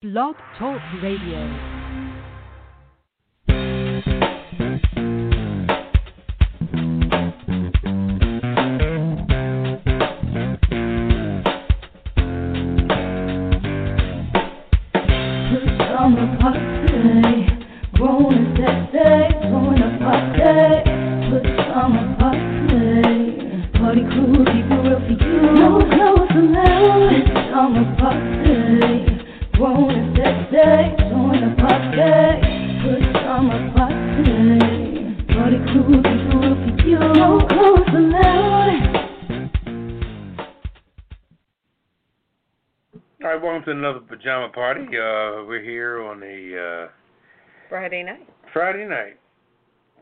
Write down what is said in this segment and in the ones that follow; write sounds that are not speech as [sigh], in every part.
Blog Talk Radio. Pajama party. Uh, we're here on a uh, Friday night. Friday night.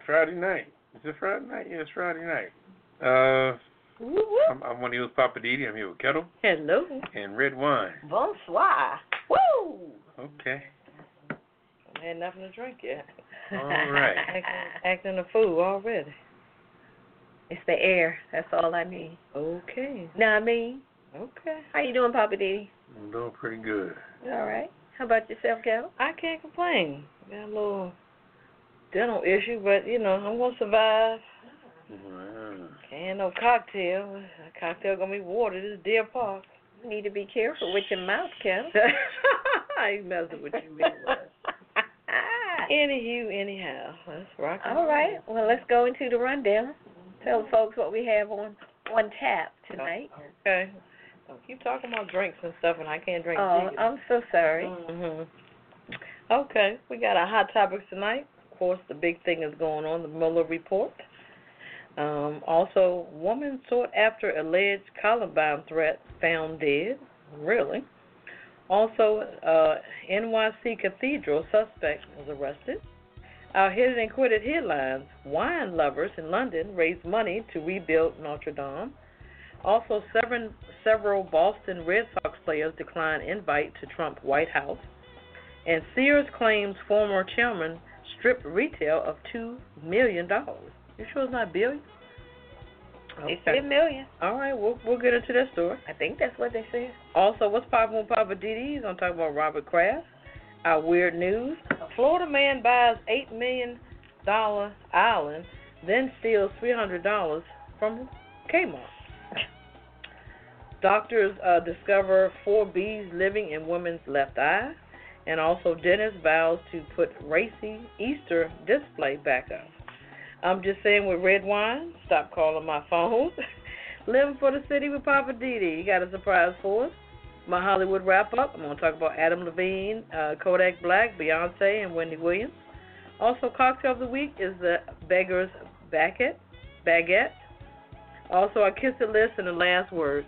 Friday night. Is it Friday night? Yeah, it's Friday night. Uh. I'm, I'm one of those Poppa DD. I'm here with Ketel Hello. and Redwine. Bonsoir. Woo. Okay. I had nothing to drink yet. All right. [laughs] acting, acting a fool already. It's the air. That's all I need. Okay. Know what I mean? Okay. How you doing, Poppa DD? I'm doing pretty good. All right. How about yourself, Cal? I can't complain. Got a little dental issue, but you know I'm gonna survive. Wow. Can't no cocktail. A cocktail gonna be water. This is Deer Park. You need to be careful with your mouth, Cal. [laughs] I ain't messing with you anyway. [laughs] Anywho, anyhow, let's rock. All right. roll. Well, let's go into the rundown. Tell the folks what we have on on tap tonight. Okay. Keep talking about drinks and stuff, and I can't drink. Oh, tea. I'm so sorry. Mhm. Okay, we got our hot topics tonight. Of course, the big thing is going on, the Mueller report. Um, also, woman sought after alleged Columbine threat found dead. Really? Also, uh, NYC Cathedral suspect was arrested. Our hit it and quit it headlines: Wine lovers in London raise money to rebuild Notre Dame. Also, seven, several Boston Red Sox players decline invite to Trump White House. And Sears claims former chairman stripped retail of two million dollars. You sure it's not billion? They said million. All right, we'll we'll get into that story. I think that's what they said. Also, what's popping with Poppa DD's? I'm talking about Robert Kraft. Our weird news: A Florida man buys eight million dollar island, then steals three hundred dollars from Kmart. Doctors uh, discover four bees living in woman's left eye, and also dentist vows to put racy Easter display back up. I'm just saying with Redwine, stop calling my phone. [laughs] Living for the city with Poppa DD. You got a surprise for us. My Hollywood wrap up. I'm going to talk about Adam Levine, uh, Kodak Black, Beyonce, and Wendy Williams. Also, cocktail of the week is the Beggar's Baguette. Baguette. Also, our kiss it list and the last word.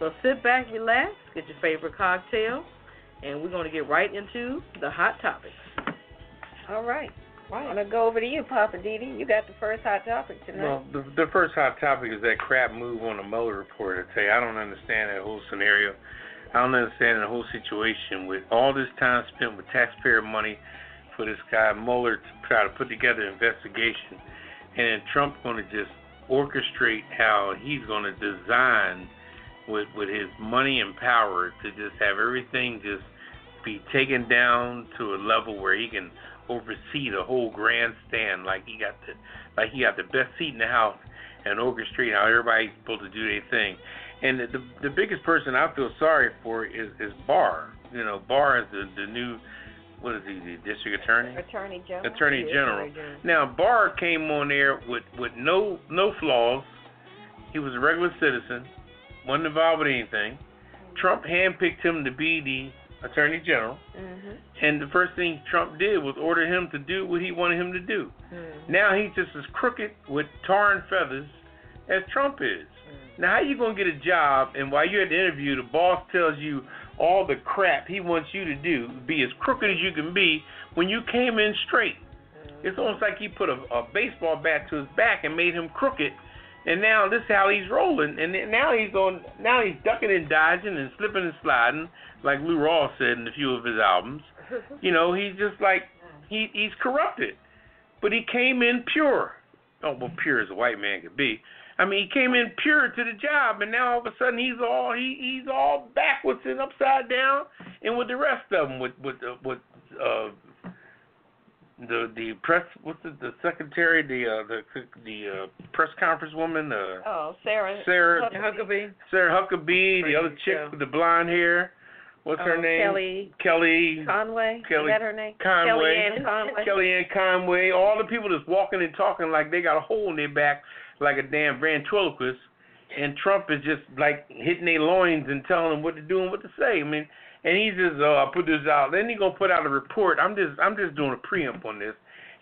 So sit back, relax, get your favorite cocktail, and we're going to get right into the hot topics. All right. I'm gonna go over to you, Poppa DD. You got the first hot topic tonight. Well, the, the first hot topic is that crap move on the Mueller report. I tell you, I don't understand that whole scenario. I don't understand the whole situation with all this time spent with taxpayer money for this guy Mueller to try to put together an investigation, and then Trump going to just orchestrate how he's going to design with with his money and power to just have everything just be taken down to a level where he can oversee the whole grandstand like he got the like he got the best seat in the house and orchestrate how everybody's supposed to do their thing. And the the, the biggest person I feel sorry for is is Barr. You know, Barr is the the new what is he, the district attorney? Attorney General. Attorney General. Attorney General. Now Barr came on there with with no no flaws. He was a regular citizen, wasn't involved with anything. Trump handpicked him to be the Attorney General, Mhm. and the first thing Trump did was order him to do what he wanted him to do. Mhm. Now he's just as crooked with tar and feathers as Trump is. Now how you gonna get a job and while you're at the interview the boss tells you all the crap he wants you to do, be as crooked as you can be when you came in straight. It's almost like he put a, a baseball bat to his back and made him crooked and now this is how he's rolling and now he's on now he's ducking and dodging and slipping and sliding, like Lou Rawls said in a few of his albums. [laughs] You know, he's just like he he's corrupted. But he came in pure. Oh well pure as a white man could be. I mean, he came in pure to the job, and now all of a sudden he's all he he's all backwards and upside down, and with the rest of them, with with uh, with uh, the the press what's the, the secretary, the uh, the the uh, press conference woman, uh, Oh, Sarah. Sarah Huckabee. Sarah Huckabee, the other chick Yeah. with the blonde hair. What's her Oh, name? Kelly Kelly Conway. Kelly Is that her name? Conway. Kellyanne Conway. Kellyanne Conway, all the people that's walking and talking like they got a hole in their back, like a damn ventriloquist, and Trump is just like hitting their loins and telling them what to do and what to say. I mean, and he's just, oh, I put this out. Then he gonna put out a report. I'm just, I'm just doing a preamp on this.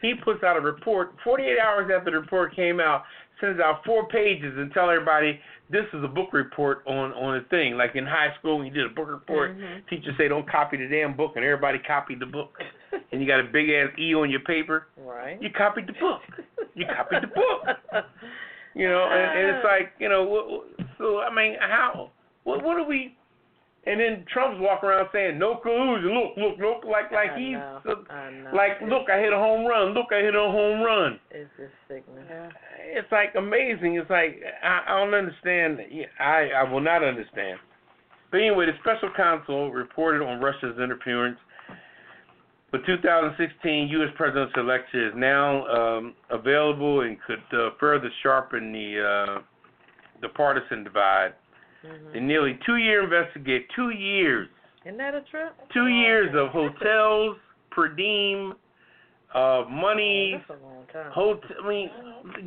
He puts out a report 48 hours after the report came out, sends out four pages and tell everybody this is a book report on on a thing. Like in high school, when you did a book report, Mhm. teachers say don't copy the damn book, and everybody copied the book. [laughs] and you got a big ass E on your paper. Right. You copied the book. You copied the book. [laughs] You know, and, and it's like, you know, so I mean, how? What, what are we? And then Trump's walking around saying no collusion. Look, look, look, like like I he's know, uh, like, look, I hit a home run. Look, I hit a home run. It's just sickening. It's like amazing. It's like I, I don't understand. I I will not understand. But anyway, the special counsel reported on Russia's interference. The 2016 U.S. presidential election is now um, available and could uh, further sharpen the uh, the partisan divide. Mhm. The nearly two-year investigate, two years, Isn't that a trip? two years of hotels, per diem, uh, money, That's a long time. Hotel, I mean,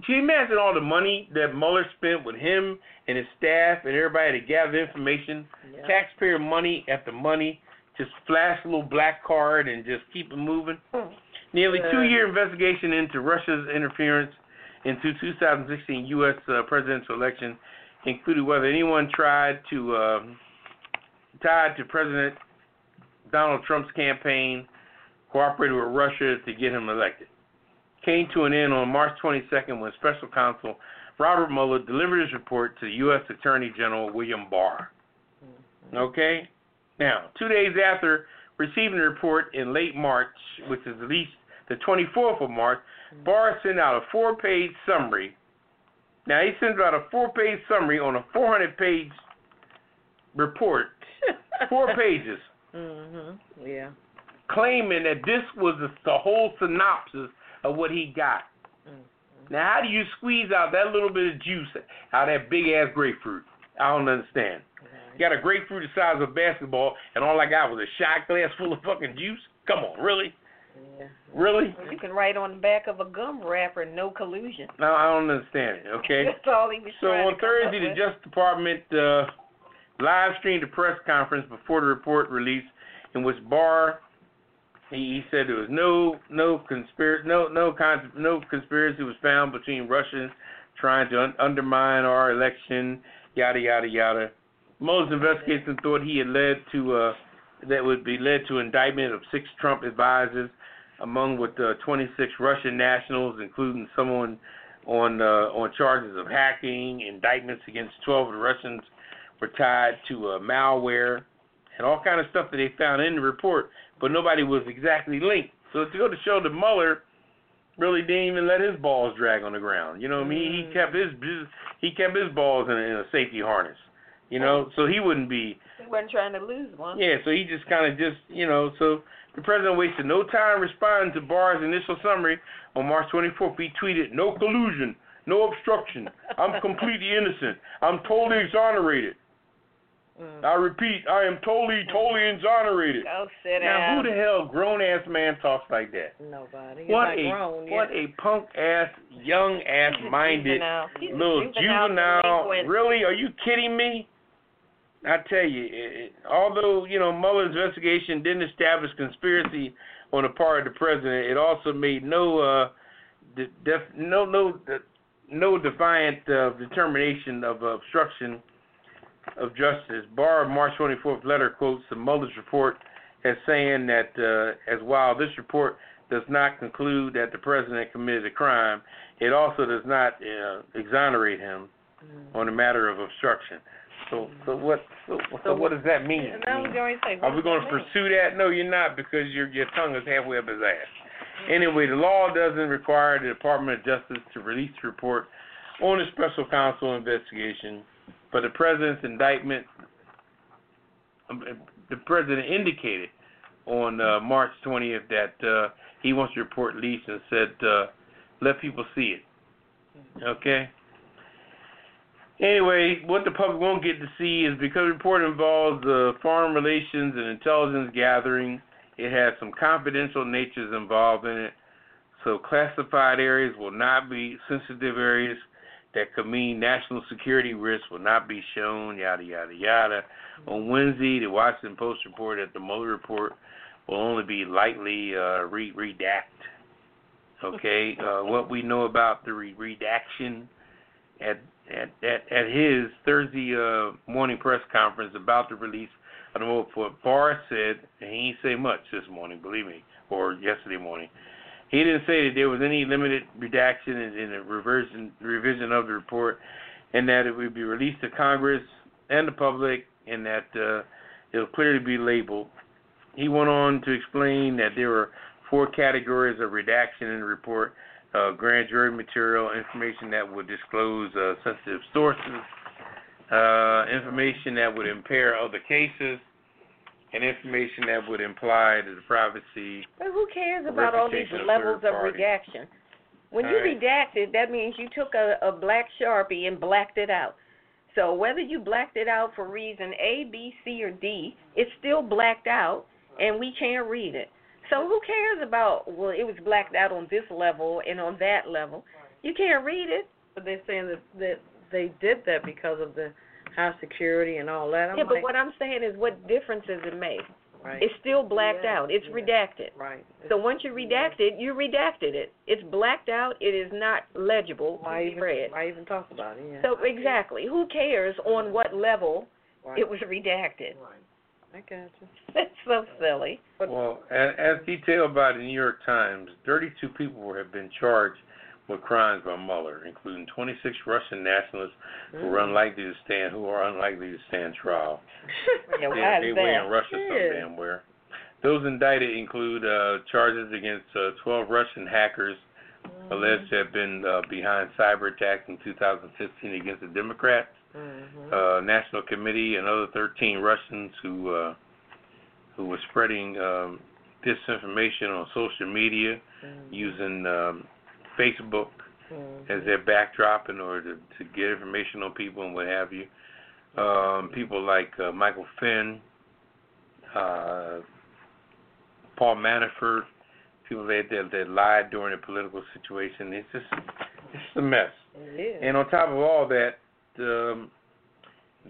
can you imagine all the money that Mueller spent with him and his staff and everybody to gather information? Yeah. Taxpayer money after money, just flash a little black card and just keep it moving. [laughs] Nearly Yeah. two-year investigation into Russia's interference into 2016 U.S. Uh, presidential election included whether anyone tried to um tied to President Donald Trump's campaign cooperated with Russia to get him elected. Came to an end on March 22nd when Special Counsel Robert Mueller delivered his report to U.S. Attorney General William Barr. Okay? Now, two days after receiving the report in late March, which is at least the 24th of March, Barr sent out a four page summary. Now, he sends out a four page summary on a 400 page report, [laughs] four pages, Mhm. Yeah. claiming that this was the, the whole synopsis of what he got. Mm-hmm. Now, how do you squeeze out that little bit of juice out of that big ass grapefruit? I don't understand. You got a grapefruit the size of a basketball, and all I got was a shot glass full of fucking juice? Come on, really? Yeah. Really? You can write on the back of a gum wrapper, no collusion. No, I don't understand it, okay? [laughs] That's all he was So on Thursday, the. Justice Department uh, live streamed a press conference before the report release, in which Barr he, he said there was no no conspiracy no no con- no conspiracy was found between Russians trying to un- undermine our election, yada yada yada. Mueller's investigation thought he had led to uh, that would be led to indictment of six Trump advisors, among with uh, 26 Russian nationals, including someone on uh, on charges of hacking. Indictments against 12 of the Russians were tied to uh, malware and all kind of stuff that they found in the report, but nobody was exactly linked. So to go to show that Mueller really didn't even let his balls drag on the ground. You know, what I mean, he, he kept his, his he kept his balls in a, in a safety harness. You know, so he wouldn't be He wasn't trying to lose one. yeah, so he just kind of just, you know, so the president wasted no time responding to Barr's initial summary. On March 24th, he tweeted, no collusion, no obstruction. I'm completely innocent. I'm totally exonerated. Mm. I repeat, I am totally, totally exonerated. Go sit Now, down. who the hell grown-ass man talks like that? Nobody. What a, grown what a punk-ass, young-ass-minded Juvenile. Little juvenile. delinquent. Really? Are you kidding me? I tell you, it, although you know Mueller's investigation didn't establish conspiracy on the part of the president, it also made no uh, de- def- no no de- no defiant uh, determination of obstruction of justice. Barr March 24th letter quotes the Mueller's report as saying that uh, as while this report does not conclude that the president committed a crime, it also does not uh, exonerate him on the matter of obstruction. So, so what? So, so what does that mean? And I was going to say, Are we going to pursue that? No, you're not, because your your tongue is halfway up his ass. Anyway, the law doesn't require the Department of Justice to release the report on a special counsel investigation, but the president's indictment, um, the president indicated on uh, March 20th that uh, he wants to report leaks and said, uh, let people see it. Okay? Anyway, what the public won't get to see is because the report involves uh, foreign relations and intelligence gathering, it has some confidential natures involved in it. So classified areas will not be sensitive areas that could mean national security risks will not be shown, yada, yada, yada. On Wednesday, the Washington Post reported that the Mueller report will only be lightly uh, re- redacted. Okay, uh, what we know about the re- redaction at at, at at his Thursday uh, morning press conference about the release of the Mueller report, Barr said, and he didn't say much this morning, believe me, or yesterday morning. He didn't say that there was any limited redaction in, in the reversion, revision of the report, and that it would be released to Congress and the public, and that uh, it will clearly be labeled. He went on to explain that there were four categories of redaction in the report: uh, grand jury material, information that would disclose uh, sensitive sources, uh, information that would impair other cases, and information that would imply the privacy. But who cares about all these of levels of redaction? When All you right. redact it, that means you took a, a black sharpie and blacked it out. So whether you blacked it out for reason A, B, C, or D, it's still blacked out, and we can't read it. So who cares about? Well, it was blacked out on this level and on that level. You can't read it. But they're saying that that they did that because of the high security and all that. I'm yeah, but like, what I'm saying is, what difference does it make? right, It's still blacked Yeah, out. It's yeah. redacted. right. So once you redact it, you redacted it. It's blacked out. It is not legible to why be even read. why even talk about it? Yeah. So exactly, who cares on what level right. it was [laughs] redacted? I got you. [laughs] That's so silly. Well, as, as detailed by the New York Times, 32 people have been charged with crimes by Mueller, including 26 Russian nationalists who are unlikely to stand who are unlikely to stand trial. [laughs] Yeah, they, why they is way that? in Russia some damn where. Those indicted include uh, charges against uh, 12 Russian hackers alleged to have been uh, behind cyber attacks in 2015 against the Democrats, Mm-hmm. uh, National Committee, and other 13 Russians who uh, who were spreading um, disinformation on social media Mm-hmm. using um, Facebook Mm-hmm. as their backdrop in order to, to get information on people and what have you. Um, people like uh, Michael Flynn, uh, Paul Manafort, people that, that that lied during the political situation. It's just it's just a mess. It is. And on top of all that, um,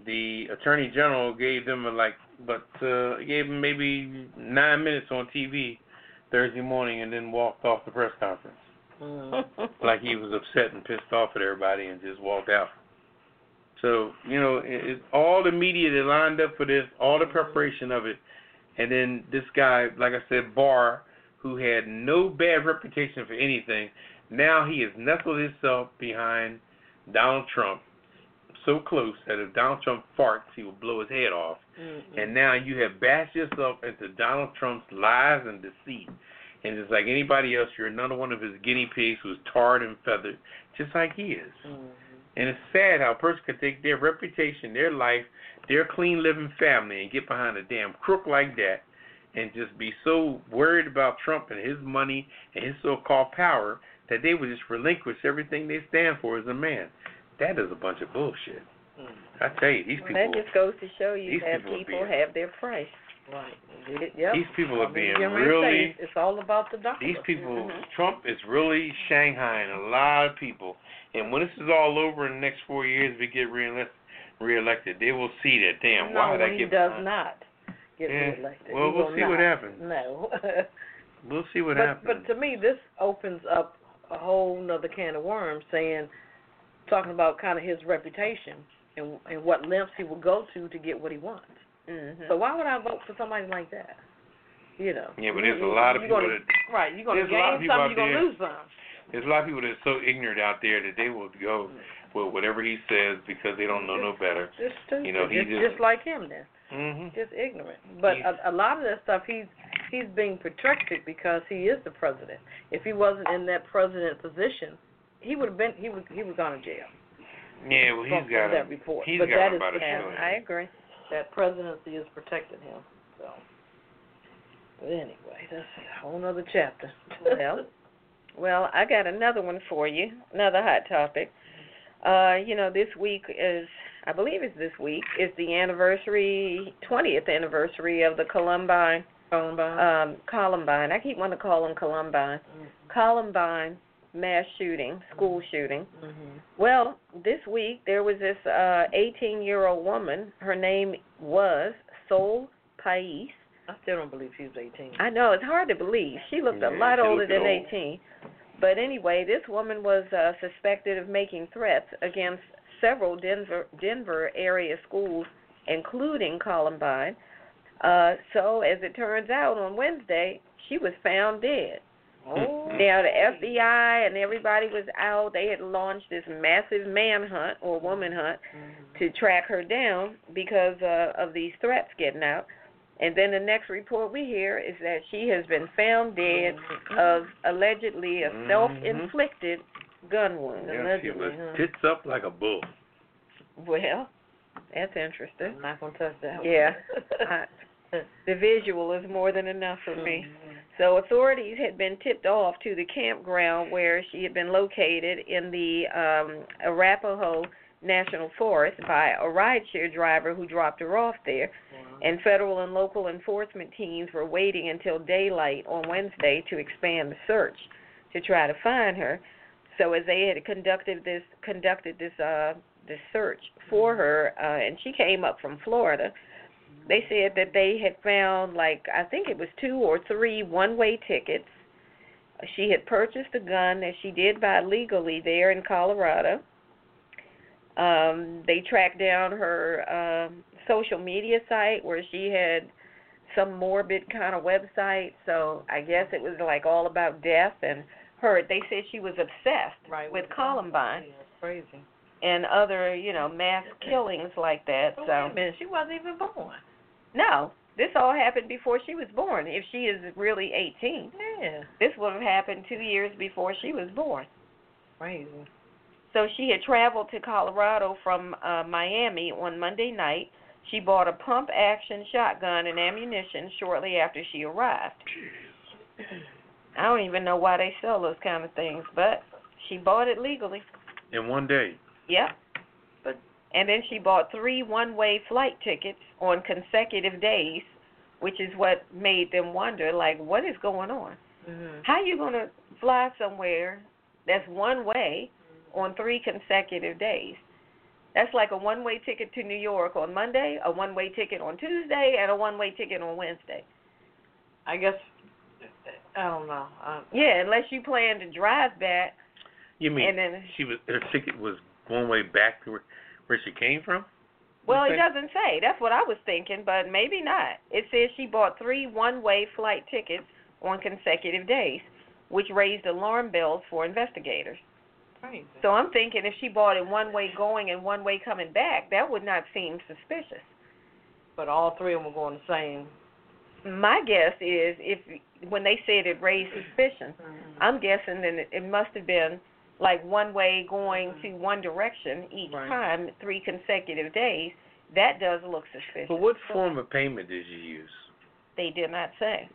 the attorney general gave them a, like, but uh, gave them maybe nine minutes on TV Thursday morning, and then walked off the press conference Mhm. like he was upset and pissed off at everybody and just walked out. So you know, it, it, all the media that lined up for this, all the preparation of it, and then this guy, like I said, Barr, who had no bad reputation for anything, now he has nestled himself behind Donald Trump, so close that if Donald Trump farts, he will blow his head off. Mhm. And now you have bashed yourself into Donald Trump's lies and deceit. And just like anybody else, you're another one of his guinea pigs who's tarred and feathered, just like he is. Mhm. And it's sad how a person can take their reputation, their life, their clean living family, and get behind a damn crook like that, and just be so worried about Trump and his money and his so-called power that they would just relinquish everything they stand for as a man. That is a bunch of bullshit. Mhm. I tell you, these Well, people. that just goes to show you that people people being- have their price. Right. It, yep. These people are I mean, being get ready to say really. it. It's all about the dollar. These people, Mhm. Trump is really shanghaiing a lot of people. And when this is all over in the next four years, we get reelect, reelected, they will see that. Damn, no, why did I he get does behind? not get Yeah. reelected. Well, He we'll will see what happens. No. We'll see what but happens. but to me, this opens up a whole nother can of worms, saying, talking about kind of his reputation and and what lengths he will go to to get what he wants. Mm-hmm. So why would I vote for somebody like that? You know. Yeah, but there's a lot of people gonna, that right. You're gonna there's a gain some, you're gonna there- lose some. there's a lot of people that are so ignorant out there that they will go with whatever he says because they don't know no better. Just stupid. You know, he just, just- just like him then. hmm Just ignorant. But a, a lot of that stuff he's he's being protected because he is the president. If he wasn't in that president position, he would have been he would he would gone to jail. Yeah, well, from, he's got from that a, report. he's but got that is about a Yeah. I agree. that presidency is protecting him. So, but anyway, that's a whole other chapter. Well, [laughs] well, I got another one for you, another hot topic. Uh, you know, this week is, I believe it's this week, is the anniversary, 20th anniversary of the Columbine, Columbine. um, Columbine. I keep wanting to call them Columbine. Columbine mass shooting, school shooting. hmm Well, this week there was this uh 18-year-old woman. Her name was Sol Pais. I still don't believe she was 18. I know it's hard to believe. She looked a lot older than old. 18. But anyway, this woman was uh, suspected of making threats against several Denver Denver area schools, including Columbine. Uh, so as it turns out, on Wednesday she was found dead. Oh. Now the FBI and everybody was out. They had launched this massive manhunt or woman hunt Mhm. to track her down because uh, of these threats getting out. And then the next report we hear is that she has been found dead of allegedly a Mhm. self-inflicted gun wound. Yeah, she Allegedly, was huh? tits up like a bull. Well, that's interesting. I'm not gonna touch that. Yeah. one. [laughs] I, the visual is more than enough for me. So authorities had been tipped off to the campground where she had been located in the um, Arapaho National Forest by a rideshare driver who dropped her off there. And federal and local enforcement teams were waiting until daylight on Wednesday to expand the search to try to find her. So as they had conducted this conducted this uh this search for her, uh, and she came up from Florida they said that they had found like I think it was two or three one-way tickets. She had purchased a gun that she did buy legally there in Colorado. Um, they tracked down her um, social media site where she had some morbid kind of website. So I guess it was like all about death and her. They said she was obsessed Right. with Columbine Yeah, crazy. and other, you know, mass killings like that. But So wait a minute, she wasn't even born. No, this all happened before she was born. If she is really 18, Yeah. this would have happened two years before she was born. Crazy. So she had traveled to Colorado from uh, Miami on Monday night. She bought a pump action shotgun and ammunition shortly after she arrived. I don't even know why they sell those kind of things, but she bought it legally. In one day. Yep. But- and then she bought three one-way flight tickets on consecutive days, which is what made them wonder, like, what is going on? Mhm. How you gonna fly somewhere that's one way on three consecutive days? That's like a one-way ticket to New York on Monday, a one-way ticket on Tuesday, and a one-way ticket on Wednesday. I guess I don't know. Uh, Yeah, unless you plan to drive back You mean and then she was her ticket was one way back to where, where she came from? Well, it doesn't say. That's what I was thinking, but maybe not. It says she bought three one-way flight tickets on consecutive days, which raised alarm bells for investigators. crazy. So I'm thinking if she bought it one way going and one way coming back, that would not seem suspicious. But all three of them were going the same. My guess is if when they said it raised suspicion, mm-hmm. I'm guessing that it, it must have been like one way going to one direction each Right. time, three consecutive days. That does look suspicious. But what form of payment did you use? They did not say.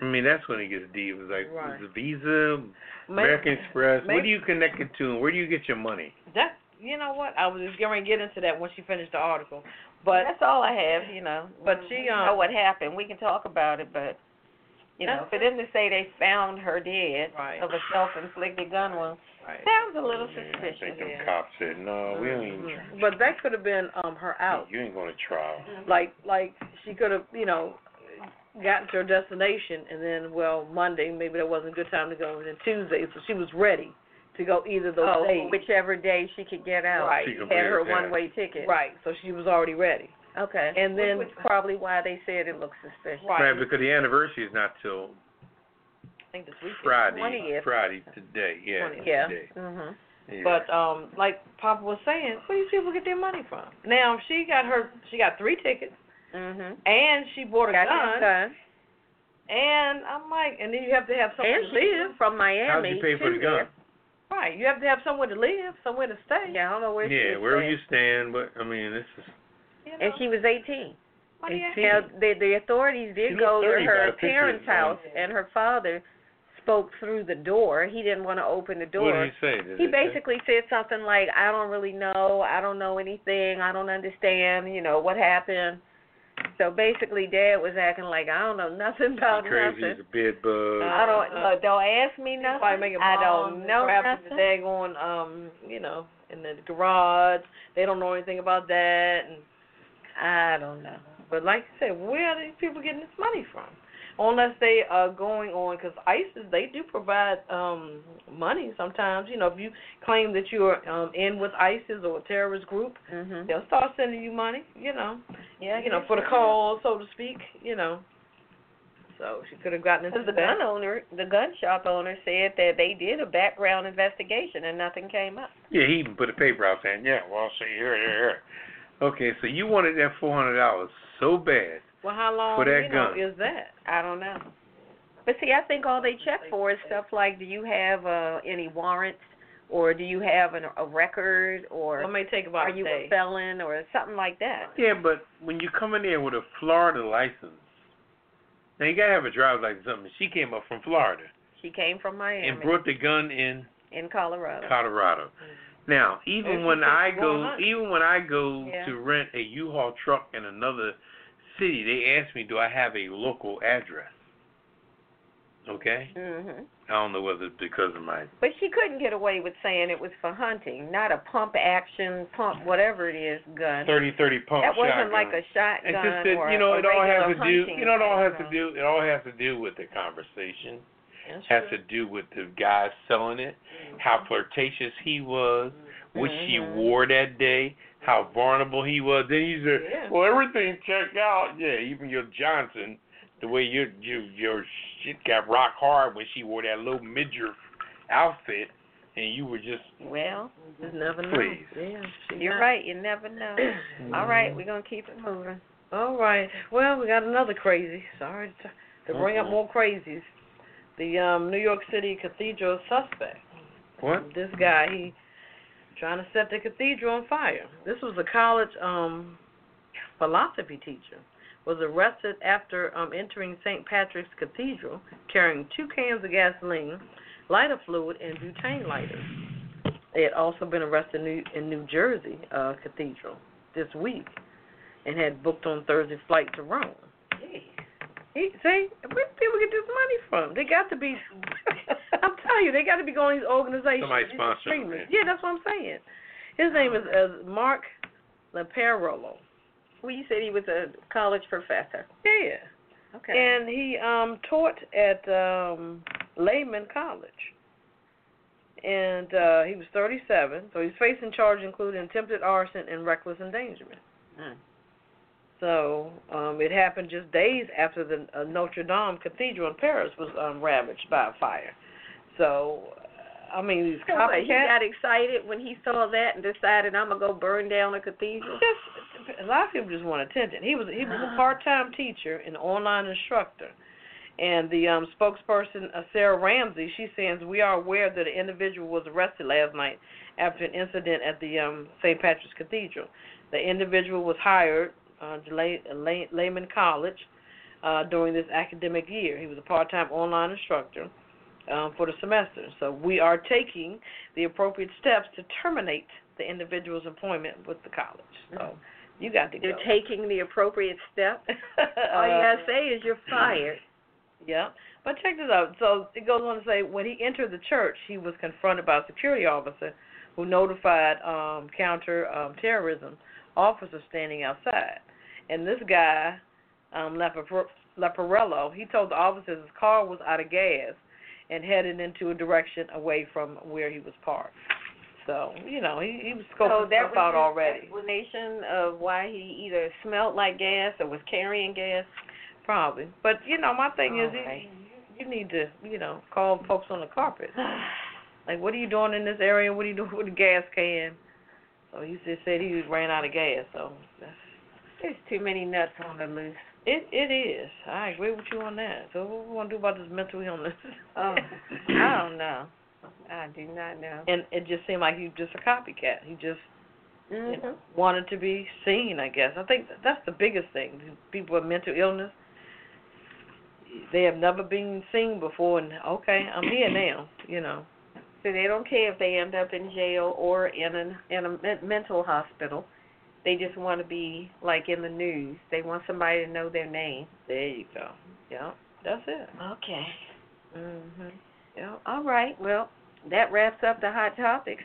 I mean, that's when it gets deep. It's like, Right. is it Visa, Maybe- American Express? what maybe- do you connect it to, and where do you get your money? That you know what? I was just going to get into that when she finished the article, but that's all I have, you know. [laughs] but she We know um what happened. We can talk about it, but you know, for them to say they found her dead Right. of a self-inflicted gun wound right. sounds a little Yeah, I suspicious. think them yeah. cops said, no, we don't even. Mhm. But that could have been um her out. You ain't going to trial. Like like she could have you know gotten to her destination and then well Monday maybe that wasn't a good time to go and then Tuesday so she was ready to go either those Oh, days. whichever day she could get out. Right. She Had her bring it back. one-way ticket. Right. So she was already ready. Okay. And then- which was probably why they said it looks suspicious. Right, because the anniversary is not till I think this weekend. Friday. 20th. Friday today, yeah. 20th. Yeah. Today. Mhm. Yeah. But um, like Papa was saying, where do these people get their money from? Now she got her, she got three tickets, Mhm. and she bought a Got gun, gun. and I'm like, and then you have to have somewhere And to she live. from Miami. How'd you pay for to the gun? there. Right. You have to have somewhere to live, somewhere to stay. Yeah, I don't know where she Yeah, was where staying. you stand, but I mean, this is. You know? And she was 18. Why do you have- Now, the the authorities did She go to 30 by her the picture parents' that's house, and her father spoke through the door. He didn't want to open the door. What did he say? Did he they say- basically said something like, "I don't really know. I don't know anything. I don't understand. You know what happened." So basically, Dad was acting like I don't know nothing about crazy nothing. as a bed bug. I don't. Uh, look, don't ask me nothing. make a I bomb, don't know perhaps nothing. The daggone, um, you know, in the garage. They don't know anything about that, and I don't know. But like I said, where are these people getting this money from? Unless they are going on, because ISIS they do provide um money sometimes. You know, if you claim that you're um in with ISIS or a terrorist group, Mhm. they'll start sending you money. You know, Yeah. you know for the cause, so to speak. You know, so she could have gotten into the that. gun owner, the gun shop owner, said that they did a background investigation and nothing came up. Yeah, he even put a paper out saying, "Yeah, well, I'll see here, here, here." Okay, so you wanted that four hundred dollars so bad. Well, how long For that you know, gun. is that? I don't know. But see, I think all they check for is stuff like, do you have uh, any warrants, or do you have an, a record, or Well, it may take about are a you day. a felon, or something like that. Yeah, but when you come in there with a Florida license, now you gotta have a driver's license. Something. She came up from Florida She came from Miami and brought the gun in in Colorado. Colorado. Now, even when I go, even when I go Yeah. to rent a U-Haul truck in another city, they ask me, "Do I have a local address?" Okay. Mhm. I don't know whether it's because of my But she couldn't get away with saying it was for hunting, not a pump action, pump whatever it is gun. thirty thirty pump that wasn't shotgun. like a It's shotgun just that or you know a it all has to do you know it all has to do it all has to do with the conversation. That's Has true. to do with the guy selling it, how flirtatious he was, what she Mhm. wore that day, how vulnerable he was. Then he said, Yeah. "Well, everything checked out. Yeah, even your Johnson, the way your your your shit got rock hard when she wore that little midriff outfit, and you were just Well, Just never know. Please. Yeah, you're not- right. You never know. [clears throat] All right, we're gonna keep it moving. All right. Well, we got another crazy. Sorry to, to bring up more crazies. The um New York City cathedral suspect. what? This guy, he trying to set the cathedral on fire. This was a college um philosophy teacher. Was arrested after um entering St. Patrick's Cathedral carrying two cans of gasoline, lighter fluid, and butane lighters. They had also been arrested in New, in New Jersey uh, Cathedral this week, and had booked on Thursday flight to Rome. He, see, where do people get this money from? They got to be. [laughs] I'm telling you, they got to be going to these organizations. Somebody these sponsoring extremists. Yeah, that's what I'm saying. His name is uh, Marc Lamparello. Well, you said he was a college professor. Yeah. Okay. And he um taught at um Lehman College. And uh he was 37, so he's facing charges including attempted arson and reckless endangerment. Mm. So um it happened just days after the uh, Notre Dame Cathedral in Paris was um ravaged by a fire. So uh, I mean these So what, he got excited when he saw that and decided I'm gonna go burn down a cathedral. just a lot of people just want attention. He was he was a part time teacher and online instructor. And the um spokesperson uh, Sarah Ramsey, she says we are aware that an individual was arrested last night after an incident at the um St. Patrick's Cathedral. The individual was hired uh, to Lay, Lay, Lehman College uh, during this academic year. He was a part time online instructor um, for the semester. So we are taking the appropriate steps to terminate the individual's employment with the college. So you got to go. You're taking the appropriate step. [laughs] All you Uh, gotta say is you're fired. Yeah. But check this out. So it goes on to say when he entered the church, he was confronted by a security officer who notified um counter um terrorism officers standing outside. And this guy, um Lamparello, he told the officers his car was out of gas and headed into a direction away from where he was parked. So, you know, he, he was scoping so that stuff out was already. explanation of why he either smelled like gas or was carrying gas. Probably. But, you know, my thing is Okay. you, you need to, you know, call folks on the carpet. [sighs] Like, what are you doing in this area? What are you doing with the gas can? So he just said he ran out of gas. So that's, There's too many nuts on the loose. it. It is. I agree with you on that. So what we want to do about this mental illness? [laughs] Oh, I don't know. I do not know. and it just seemed like he was just a copycat. He just you Mhm. know, wanted to be seen. I guess I think that's the biggest thing. People with mental illness, they have never been seen before, and okay, I'm here now. You know. So they don't care if they end up in jail or in an in a mental hospital. They just want to be like in the news. They want somebody to know their name. There you go. Yep, that's it. Okay. Mhm. Yeah. All right. Well, that wraps up the hot topics.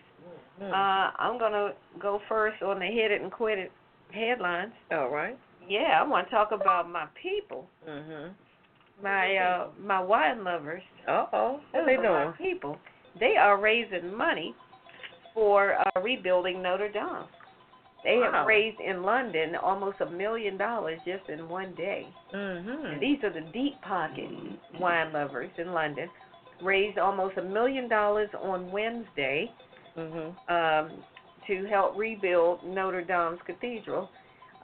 Mhm. Uh, I'm gonna go first on the hit it and quit it headlines. All right. Yeah, I want to talk about my people, Mhm. my uh, my wine lovers. Uh oh. What they My doing? people, they are raising money for uh, rebuilding Notre Dame. They Wow. have raised in London almost a million dollars just in one day. Mhm. These are the deep pocket wine lovers in London. Raised almost a million dollars on Wednesday Mhm. um, to help rebuild Notre Dame's cathedral.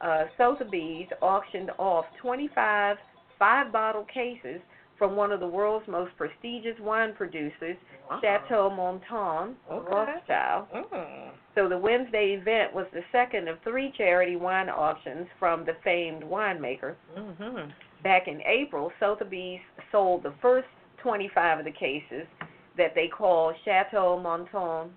Uh, Sotheby's auctioned off 25 five bottle cases from one of the world's most prestigious wine producers, Wow. Chateau Monton Okay. Rothschild. Mm. So the Wednesday event was the second of three charity wine auctions from the famed winemaker. Mhm. Back in April, Sotheby's sold the first 25 of the cases that they call Chateau Mouton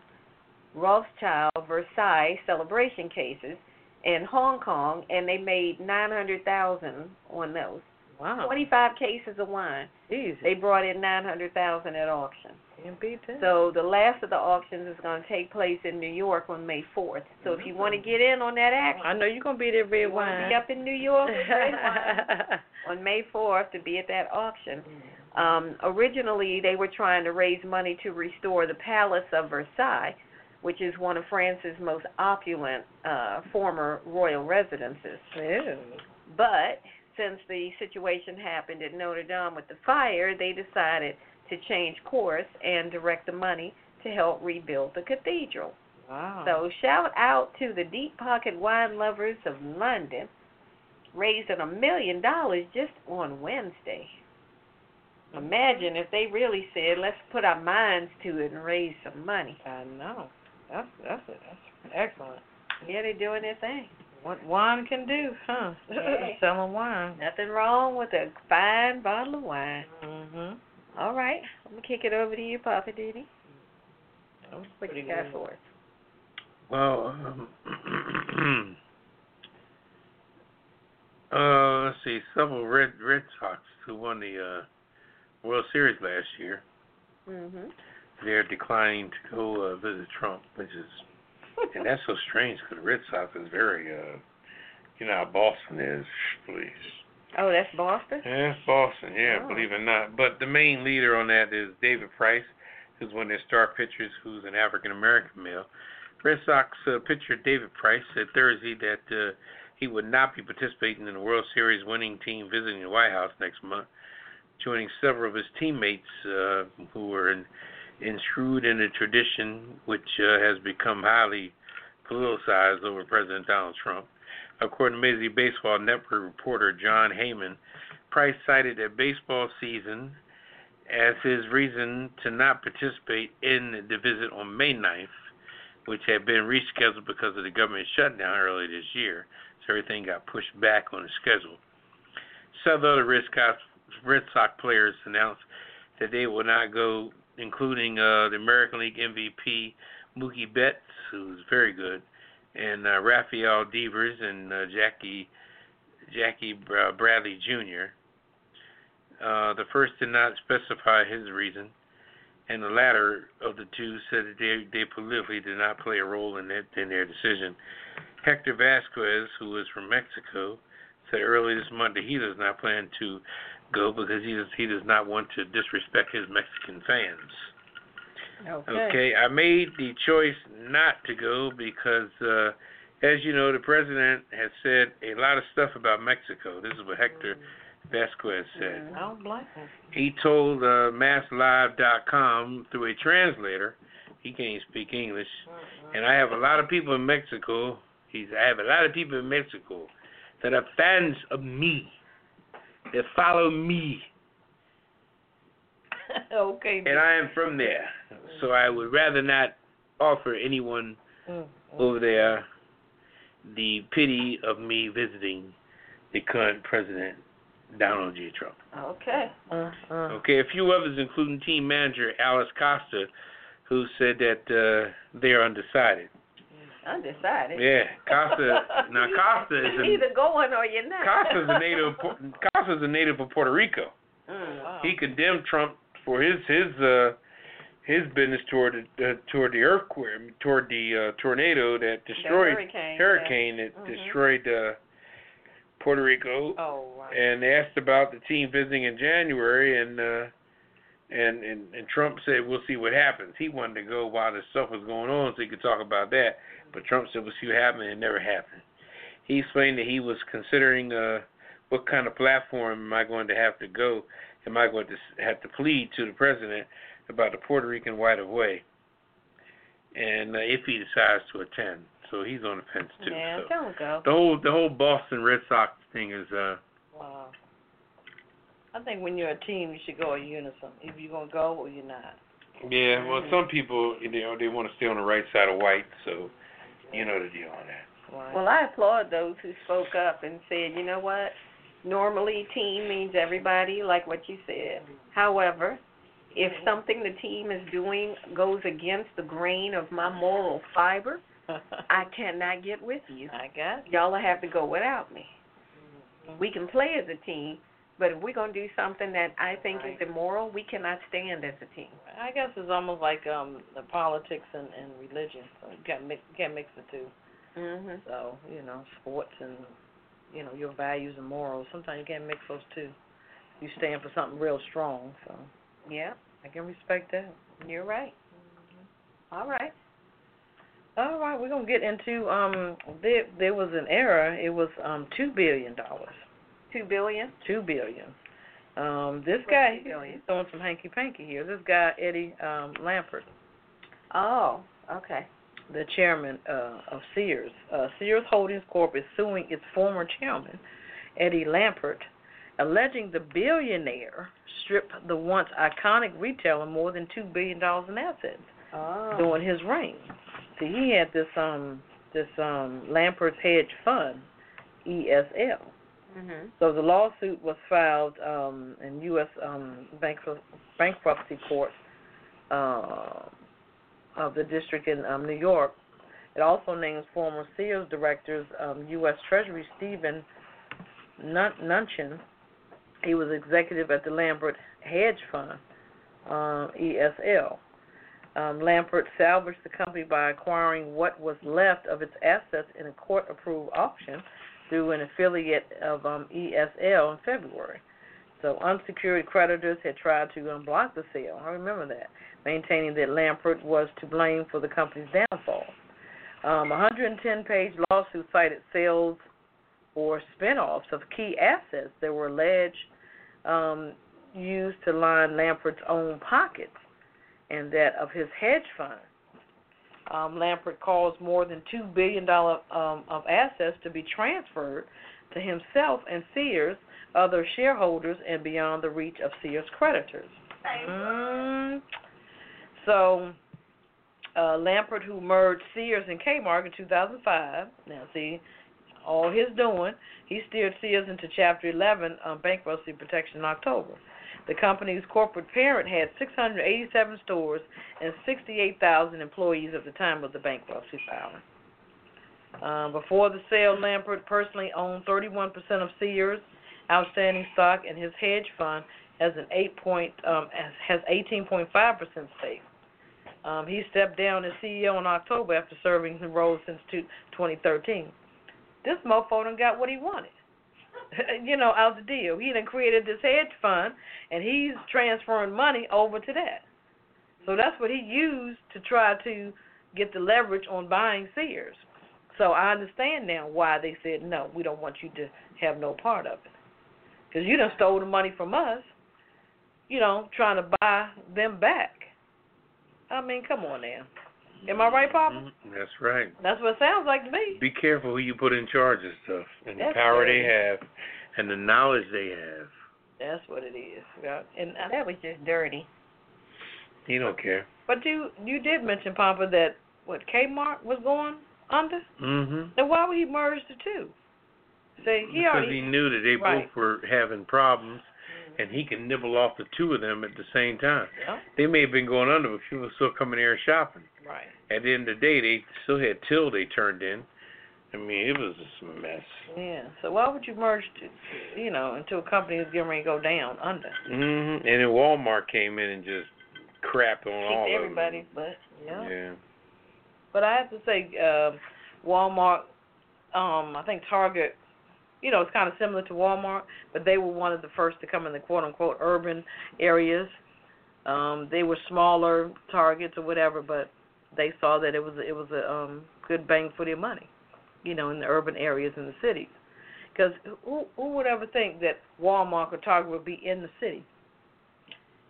Rothschild Versailles celebration cases in Hong Kong, and they made 900,000 on those. Wow. 25 cases of wine. Easy. They brought in 900,000 at auction. Can't beat that. So the last of the auctions is going to take place in New York on May 4th. So if you want to get in on that action, I know you're gonna be there, red to wine. be up in New York with red [laughs] wine on May 4th to be at that auction. Um, originally, they were trying to raise money to restore the Palace of Versailles, which is one of France's most opulent uh, former royal residences. Ew. But since the situation happened at Notre Dame with the fire, they decided to change course and direct the money to help rebuild the cathedral. Wow. So shout out to the deep pocket wine lovers of London, raising a million dollars just on Wednesday. Imagine if they really said, "Let's put our minds to it and raise some money." I know. That's that's it. that's excellent. Yeah, they're doing their thing. What wine can do, huh? Yeah. [laughs] Selling wine. Nothing wrong with a fine bottle of wine. Mhm. All right, I'm gonna kick it over to you, Poppa DD. That What pretty you got good. for us? Well, um, [clears throat] uh, let's see. Several Red Red Sox who won the uh, World Series last year. Mhm. They're declining to go uh, visit Trump, which is, and that's so strange because the Red Sox is very, uh, you know, how Boston is. Please. Oh, that's Boston. Yeah, it's Boston, yeah, Oh. believe it or not. But the main leader on that is David Price, who's one of their star pitchers, who's an African American male. Red Sox uh, pitcher David Price said Thursday that uh, he would not be participating in the World Series winning team visiting the White House next month, joining several of his teammates uh, who were in, enshrined in a tradition which uh, has become highly politicized over President Donald Trump. According to Major League Baseball Network reporter Jon Heyman, Price cited a baseball season as his reason to not participate in the visit on May 9th, which had been rescheduled because of the government shutdown earlier this year. So everything got pushed back on the schedule. Several other Red Sox, Red Sox players announced that they will not go, including uh, the American League MVP Mookie Betts, who's very good, and uh, Rafael Devers and uh, Jackie Jackie Bradley Jr. Uh, the first did not specify his reason, and the latter of the two said that they, they politically did not play a role in, in their decision. Hector Vasquez, who is from Mexico, said earlier this month that he does not plan to go because he does, he does not want to disrespect his Mexican fans. Okay, I made the choice not to go because, uh, as you know, the president has said a lot of stuff about Mexico. This is what Hector Vasquez said. I don't blame him. He told uh, MassLive.com through a translator, he can't speak English, and I have a lot of people in Mexico. He's I have a lot of people in Mexico that are fans of me, that follow me. [laughs] Okay. and I am from there, so I would rather not offer anyone Mm, over there the pity of me visiting the current president, Donald J. Trump. Okay. mm. Okay, a few others, including team manager Alice Costa, who said that uh, they are undecided. Undecided. Yeah, Costa. [laughs] now Costa is a, either going or you're not. Costa's a [laughs] native. Costa's a native of Puerto Rico. Mm. Wow. He condemned Trump for his his uh, his business toward the, uh, toward the earthquake, toward the uh, tornado that destroyed hurricane, hurricane that Mhm. destroyed uh, Puerto Rico. Oh, wow. and they asked about the team visiting in January, and uh, and and and Trump said we'll see what happens. He wanted to go while this stuff was going on, so he could talk about that. But Trump said we'll see what happens. And it never happened. He explained that he was considering uh, what kind of platform am I going to have to go? Am I going to have to plead to the president about the Puerto Rican right of way? And uh, if he decides to attend, so he's on the fence too. Yeah, so don't go. the whole the whole Boston Red Sox thing is uh Wow. I think when you're a team, you should go in unison. If you're gonna go or you're not. Yeah, well, some people, you know, they want to stay on the right side of white, so you know the deal on that. Right. Well, I applaud those who spoke up and said, you know what? Normally, team means everybody, like what you said. However, if mm-hmm. something the team is doing goes against the grain of my moral fiber, [laughs] I cannot get with you. I got. Y'all will have to go without me. We can play as a team, but if we're going to do something that I think is immoral, we cannot stand as a team. I guess it's almost like um the politics and, and religion. So you can't mix can't mix the two. Mhm. So you know sports and you know your values and morals. Sometimes you can't mix those two. You stand for something real strong. So Yeah, I can respect that. you're right. All right. All right, we're gonna get into um there there was an error. It was um two billion dollars. Two billion. Two billion. Um this guy billion? he's throwing some hanky panky here. This guy Eddie um Lampert, Oh, okay. the chairman uh of Sears. Uh Sears Holdings Corp is suing its former chairman, Eddie Lampert, alleging the billionaire stripped the once iconic retailer more than two billion dollars in assets. Oh. during his reign. See, he had this um this um Lampert's Hedge Fund, ESL. Mhm. So the lawsuit was filed um in U.S. um bankrupt, bankruptcy court uh, of the district in um, New York. It also names former Sears directors um, U.S. Treasury Stephen Nun- Nunchin. He was executive at the Lampert Hedge Fund, uh, ESL. Um, Lampert salvaged the company by acquiring what was left of its assets in a court approved auction through an affiliate of um, ESL in February. So unsecured creditors had tried to unblock the sale. I remember that, maintaining that Lampert was to blame for the company's downfall. Um, a 110-page lawsuit cited sales or spin-offs of key assets that were alleged um, used to line Lampert's own pockets and that of his hedge fund. Um, Lampert caused more than two billion dollar um, of assets to be transferred to himself and Sears, other shareholders, and beyond the reach of Sears creditors. Mm. So, uh, Lampert, who merged Sears and Kmart in 2005, now see, all his doing, he steered Sears into Chapter 11 um, bankruptcy protection in October. The company's corporate parent had 687 stores and 68,000 employees at the time of the bankruptcy filing. Uh, before the sale, Lampert personally owned 31% of Sears' outstanding stock, and his hedge fund has an eight point um, has 18.5% stake. Um, he stepped down as CEO in October after serving the role since two, 2013. This mofo done got what he wanted. [laughs] you know, out the deal. He done created this hedge fund, and he's transferring money over to that. So that's what he used to try to get the leverage on buying Sears. So I understand now why they said no, we don't want you to have no part of it, because you done stole the money from us. You know, trying to buy them back. I mean, come on now. Am I right, Poppa? Mhm, That's right. That's what it sounds like to me. Be careful who you put in charge of stuff and the power they have and the knowledge they have. That's what it is. Yeah. And I, That was just dirty. He don't care. But you you did mention Poppa that what Kmart was going under. Mm-hmm. Then why would he merge the two? Say he Because already he knew that they right. both were having problems, and he can nibble off the two of them at the same time. Yeah, They may have been going under, but people still coming there and shopping. right. At the end of the day, they still had till they turned in. I mean, it was just a mess. Yeah. So why would you merge to you know into a company that's getting ready to go down under? Mm-hmm. And then Walmart came in and just crapped on all Kicked of everybody, them. but yeah. Yeah. But I have to say, um, Walmart, um, I think Target, you know, it's kind of similar to Walmart, but they were one of the first to come in the quote unquote urban areas. Um, they were smaller targets or whatever, but they saw that it was it was a um, good bang for their money, you know, in the urban areas in the cities. Because who who would ever think that Walmart or Target would be in the city?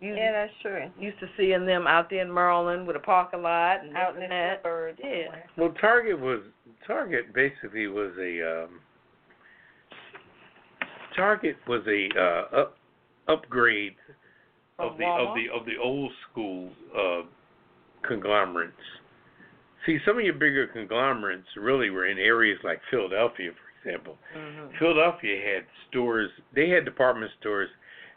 You Yeah, that's true. used to seeing them out there in Maryland with a parking lot and Out in the that. suburbs. Yeah. Well, Target was Target basically was a um, Target was a uh, up, upgrade of From the Walmart? of the of the old school uh, conglomerates. See, some of your bigger conglomerates really were in areas like Philadelphia, for example. Mhm. Philadelphia had stores. They had department stores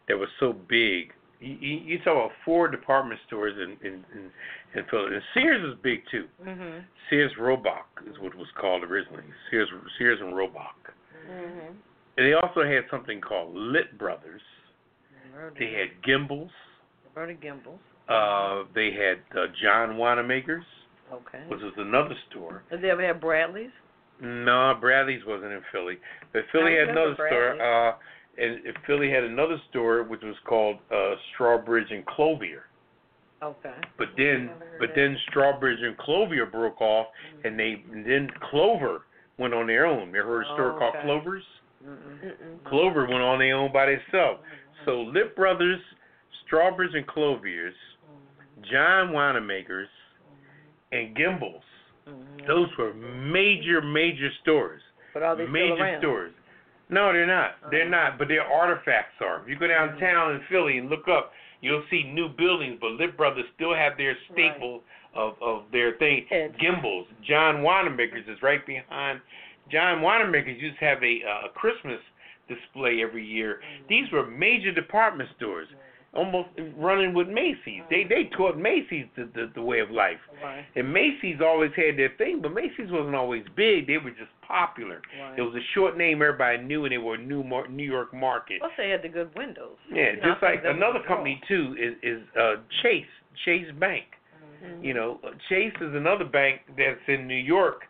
that were so big. You, you, you talk about four department stores in in in, in Philadelphia. And Sears was big too. Mhm. Sears Roebuck is what it was called originally. Sears Sears and Roebuck. Mhm. And they also had something called Lit Brothers. They had Gimbels. Roberta Gimbels. Uh, they had uh, John Wanamaker's, Okay. which was another store. Did they ever have Bradley's? No, Bradley's wasn't in Philly, but Philly I had another remember store. Uh, and Philly had another store which was called uh, Strawbridge and Clothier. Okay. But then, but that. then Strawbridge and Clothier broke off, and they and then Clover went on their own. You ever heard a store Oh, called. Clover's? Mm-mm. Mm-mm. Clover went on their own by themselves. So Lip Brothers, Strawbridge and Cloviers, John Wanamaker's, and Gimbels. Mhm. Those were major, major stores. But are they major still around? stores. No, they're not. They're Oh. not. But their artifacts are. If you go downtown in Philly and look up, you'll see new buildings. But Lip Brothers still have their staple of of their thing. Gimbels. John Wanamaker's is right behind. John Wanamaker's used to have a uh, Christmas display every year. These were major department stores, almost running with Macy's. They they taught Macy's the, the the way of life. Right. And Macy's always had their thing, but Macy's wasn't always big. They were just popular. Right. It was a short name everybody knew, and they were New Mar- New York market. Plus they had the good windows. Yeah, You know, just like another company too is is uh Chase Chase Bank. Mhm. You know, uh, Chase is another bank that's in New York.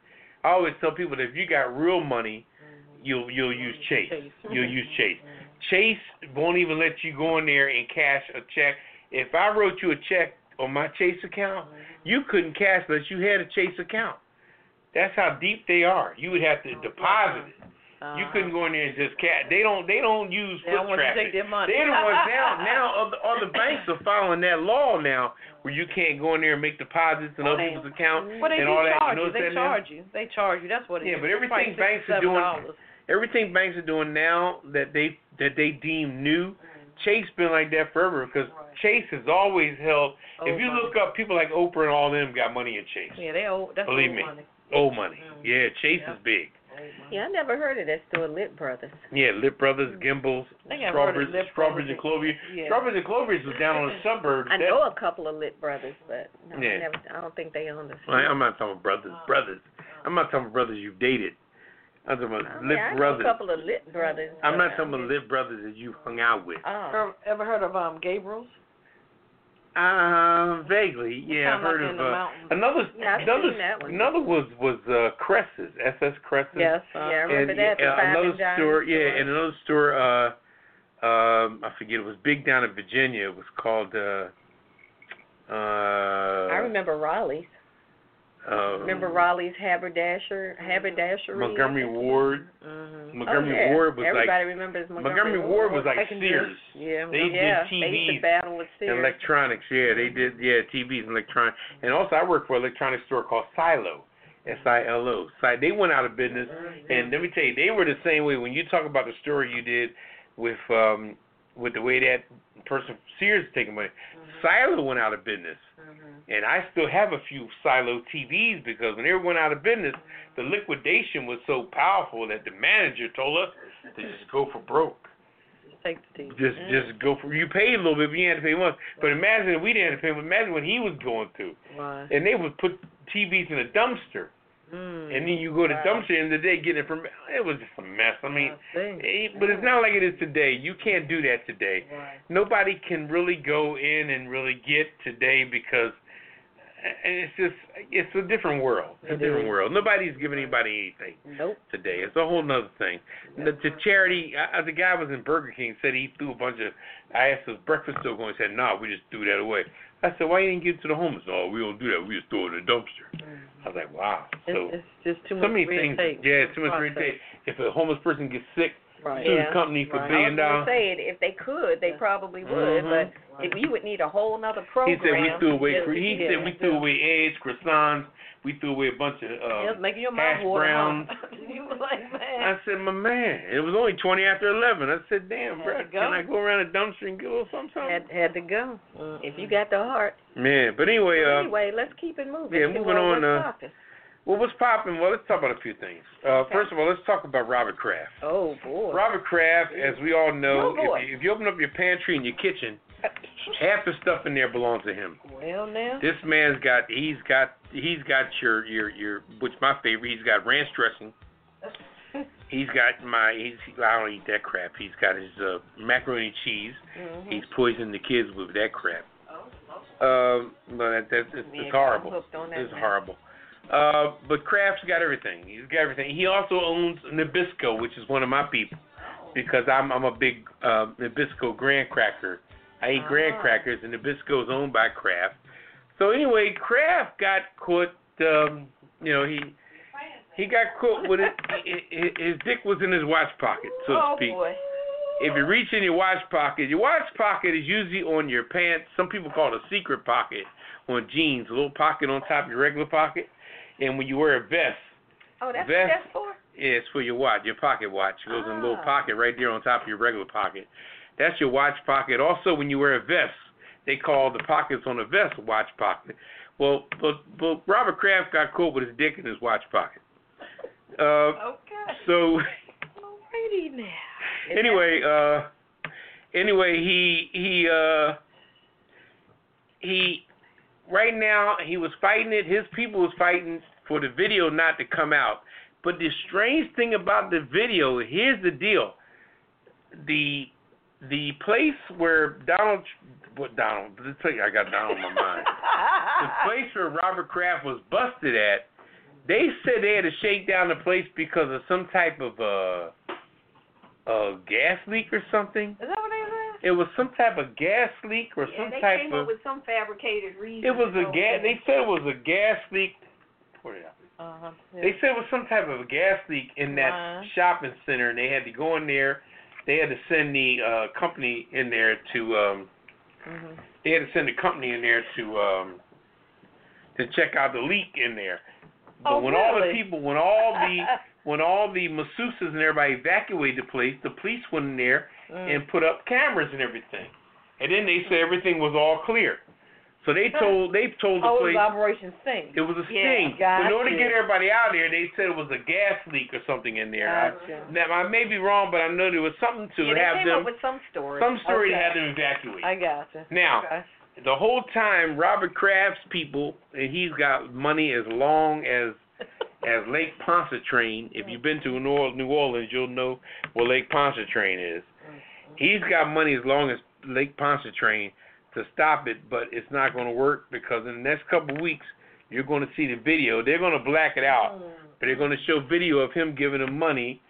I always tell people that if you got real money, mm-hmm. you'll you'll use Chase. Chase. [laughs] You'll use Chase. Mm-hmm. Chase won't even let you go in there and cash a check. If I wrote you a check on my Chase account, mm-hmm. you couldn't cash unless you had a Chase account. That's how deep they are. You would have to deposit it. Uh-huh. You couldn't go in there and just cash. They don't. They don't use They foot don't want to traffic. take their money. They're the ones [laughs] now. Now other other banks are following that law now, where you can't go in there and make deposits in other people's accounts Well, they and all that. You know. They charge you. They charge you. That's what it Yeah, is. but everything banks are doing- Everything banks are doing now that they that they deem new. Chase been like that forever because Chase has always held. if you money. look up people like Oprah and all them got money in Chase. Yeah, they owe. That's Believe old me. money. Old money. Mm. Yeah, Chase Yeah. is big. Old money. Yeah, I never heard of that store, Lit Brothers. Yeah, Lip Brothers, Gimbels, I think I've heard of Strawberries, Lip Strawberries and Clover. Yeah. Strawberries and Clovers was down on the suburbs. I That- know a couple of Lit Brothers, but no, Yeah. I never. I don't think they own the store. I, I'm not talking about brothers, brothers. I'm not talking about brothers you've dated. I'm talking I about mean, Lip I know Brothers. a couple of Lit Brothers. I'm not talking about Lip Brothers that you hung out with. Oh. Ever, ever heard of um Gabriel's? Uh, vaguely, yeah, I've Kinda like heard of uh, another. Yeah, another, seen another was was uh, Cresses, SS Cresses. Yes. Yeah, I Uh, remember and, that. The uh, another and store, yeah, store. and another store. Uh, um, I forget. It was big down in Virginia. It was called. Uh, uh, I remember Raleigh's. Uh, Remember Raleigh's Haberdasher, Haberdashery? Montgomery Ward. mhm. Montgomery oh, yeah. Ward was Everybody like remembers Montgomery, Montgomery Ward was like I can do Sears. Yeah. They yeah, did they used TVs to battle with and Sears. electronics. Yeah, they did. Yeah, TVs and electronic. And also, I worked for an electronic store called Silo. S I L O. Si- They went out of business, and let me tell you, they were the same way. When you talk about the story you did with um with the way that person Sears is taking money. Mm-hmm. Silo went out of business. Mm-hmm. And I still have a few silo TVs because when they went out of business, the liquidation was so powerful that the manager told us to just go for broke. Just take the TV. Just mm-hmm. just go for you paid a little bit, but you had to pay once. But imagine if we didn't have to pay. But imagine what he was going through. Right. And they would put TVs in a dumpster, Mm. and then you go to Wow. dumpster and the day getting it from. It was just a mess. I mean, I see. eh, but it's not like it is today. You can't do that today. Right. Nobody can really go in and really get today because and it's just it's a different world. It's a It different is. world. Nobody's giving anybody anything Nope. today. It's a whole nother thing. The, the charity, uh, the guy was in Burger King said he threw a bunch of. I asked his breakfast still going. He said, "No, we just threw that away." I said, "Why you didn't give it to the homeless?" "Oh, we don't do that. We just throw it in the dumpster." I was like, "Wow." So it's just too so much many red things. tape. Yeah, it's too much red Process. tape. If a homeless person gets sick, Right. sue Yeah. the company for Right. billion was gonna dollars. say it. If they could, they Yeah. probably would. Mhm. But if you would need a whole nother program, He said we threw away. just cre- He get said we threw away eggs, croissants. We threw away a bunch of. Uh, making your hash mouth water. browns. huh? [laughs] you was like, man. I said, my man, it was only twenty after eleven. I said, damn, bro, can. I go around a dumpster and get a little something? had had to go. If you got the heart. Man, but anyway, uh, anyway, let's keep it moving. yeah, moving on, uh, well, what's popping? Well, let's talk about a few things. Uh, Okay. First of all, let's talk about Robert Kraft. Oh boy. Robert Kraft, as we all know, Oh, if, you, if you open up your pantry and your kitchen, half the stuff in there belongs to him. Well now. This man's got, he's got, he's got your, your, your, which my favorite. He's got ranch dressing. [laughs] He's got my, he's, I don't eat that crap. He's got his uh, macaroni and cheese. Mhm. He's poisoning the kids with that crap. Um, but that, that's it's, it's horrible. that It's horrible. Uh, but Kraft's got everything. He's got everything. He also owns Nabisco, which is one of my people, because I'm I'm a big uh, Nabisco graham cracker. I eat graham Ah. crackers, and Nabisco is owned by Kraft. So anyway, Kraft got caught. Um, you know he he got caught with it. [laughs] His, his dick was in his watch pocket, so to speak. oh speak boy. if you reach in your watch pocket, your watch pocket is usually on your pants. Some people call it a secret pocket on jeans, a little pocket on top of your regular pocket. And when you wear a vest, Oh, that's Vest. what that's for. yeah, it's for your watch, your pocket watch. It goes in a little Ah. pocket right there on top of your regular pocket. That's your watch pocket. Also, when you wear a vest, they call the pockets on the vest watch pocket. Well, but, but Robert Kraft got caught with his dick in his watch pocket. Uh, Okay. so Alrighty [laughs] now. [laughs] Anyway, uh, anyway, he he uh, he right now he was fighting it. His people was fighting for the video not to come out. But the strange thing about the video, here's the deal: the the place where Donald, what Donald? Let's tell you, I got Donald in my mind. [laughs] the place where Robert Kraft was busted at, they said they had to shake down the place because of some type of uh, uh gas leak or something. Is that what they said? It was some type of gas leak or Yeah, some they type came of. up with some fabricated reason. It was a gas. They said it was a gas leak. Pour it out. Uh-huh. They said it was some type of a gas leak in that Right. shopping center, and they had to go in there. They had to send the uh company in there to um hmm they had to send the company in there to um to check out the leak in there. But Oh, when all the people, when all the [laughs] when all the masseuses and everybody evacuated the place, the police went in there Mm. and put up cameras and everything. And then they said everything was all clear. So they [laughs] told they told the oh, was Operation Sting. it was a Yeah, sting. But in order to get everybody out there, they said it was a gas leak or something in there. I- Gotcha. Now I may be wrong, but I know there was something to yeah, they have came them up with some story. some story to have them evacuate. I gotcha. now Okay. the whole time Robert Kraft's people and he's got money as long as [laughs] as Lake Pontchartrain. If you've been to New Orleans, New Orleans, you'll know where Lake Pontchartrain is. Mm-hmm. He's got money as long as Lake Pontchartrain to stop it, but it's not going to work because in the next couple of weeks you're going to see the video. They're going to black it out, but they're going to show video of him giving him money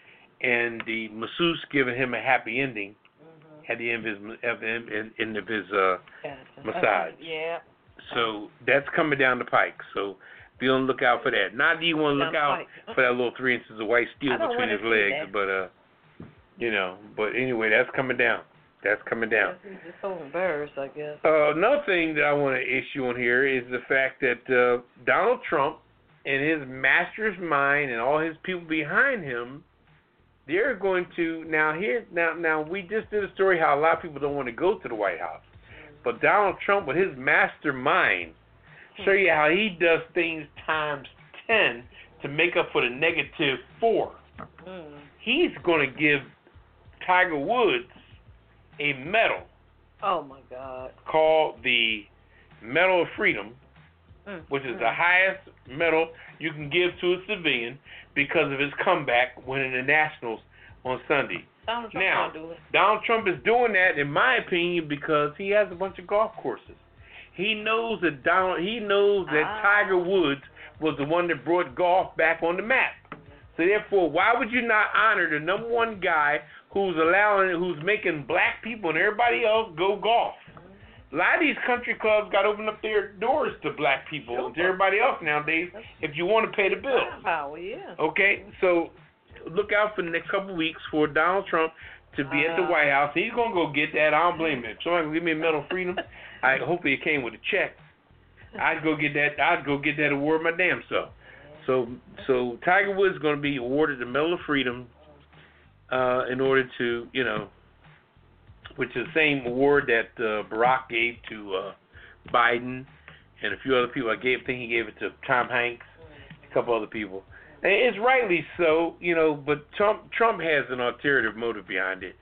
and the masseuse giving him a happy ending at the end of his of him- in, end of his uh Gotcha. massage. Yeah. so that's coming down the pike. So be on the lookout for that. Not that you want to look out for that little three inches of white steel between his legs, that. but uh, you know. But anyway, that's coming down. That's coming down. He's just so embarrassed, I guess. Uh, another thing that I want to issue on here is the fact that uh, Donald Trump and his master's mind and all his people behind him they're going to now here now now we just did a story how a lot of people don't want to go to the White House, but Donald Trump with his mastermind show you how he does things times ten to make up for the negative four. Mm. He's going to give Tiger Woods a medal Oh my God. called the Medal of Freedom, Mm. which is the highest medal you can give to a civilian because of his comeback winning the Nationals on Sunday. Donald Trump Now- do. Donald Trump is doing that, in my opinion, because he has a bunch of golf courses. He knows that Donald. He knows that Ah. Tiger Woods was the one that brought golf back on the map. So therefore, why would you not honor the number one guy who's allowing, who's making black people and everybody else go golf? A lot of these country clubs got to open up their doors to black people and to everybody else nowadays if you want to pay the bills. Power, yeah. Okay, so look out for the next couple of weeks for Donald Trump to be at the Uh. White House. He's gonna go get that. I don't blame him. Somebody can give me a medal of [laughs] freedom. I hopefully it came with a check. I'd go get that. I'd go get that award my damn self. So so Tiger Woods is gonna be awarded the Medal of Freedom uh, in order to you know, which is the same award that uh, Barack gave to uh, Biden and a few other people. I gave think he gave it to Tom Hanks, a couple other people. And it's rightly so, you know, but Trump Trump has an ulterior motive behind it.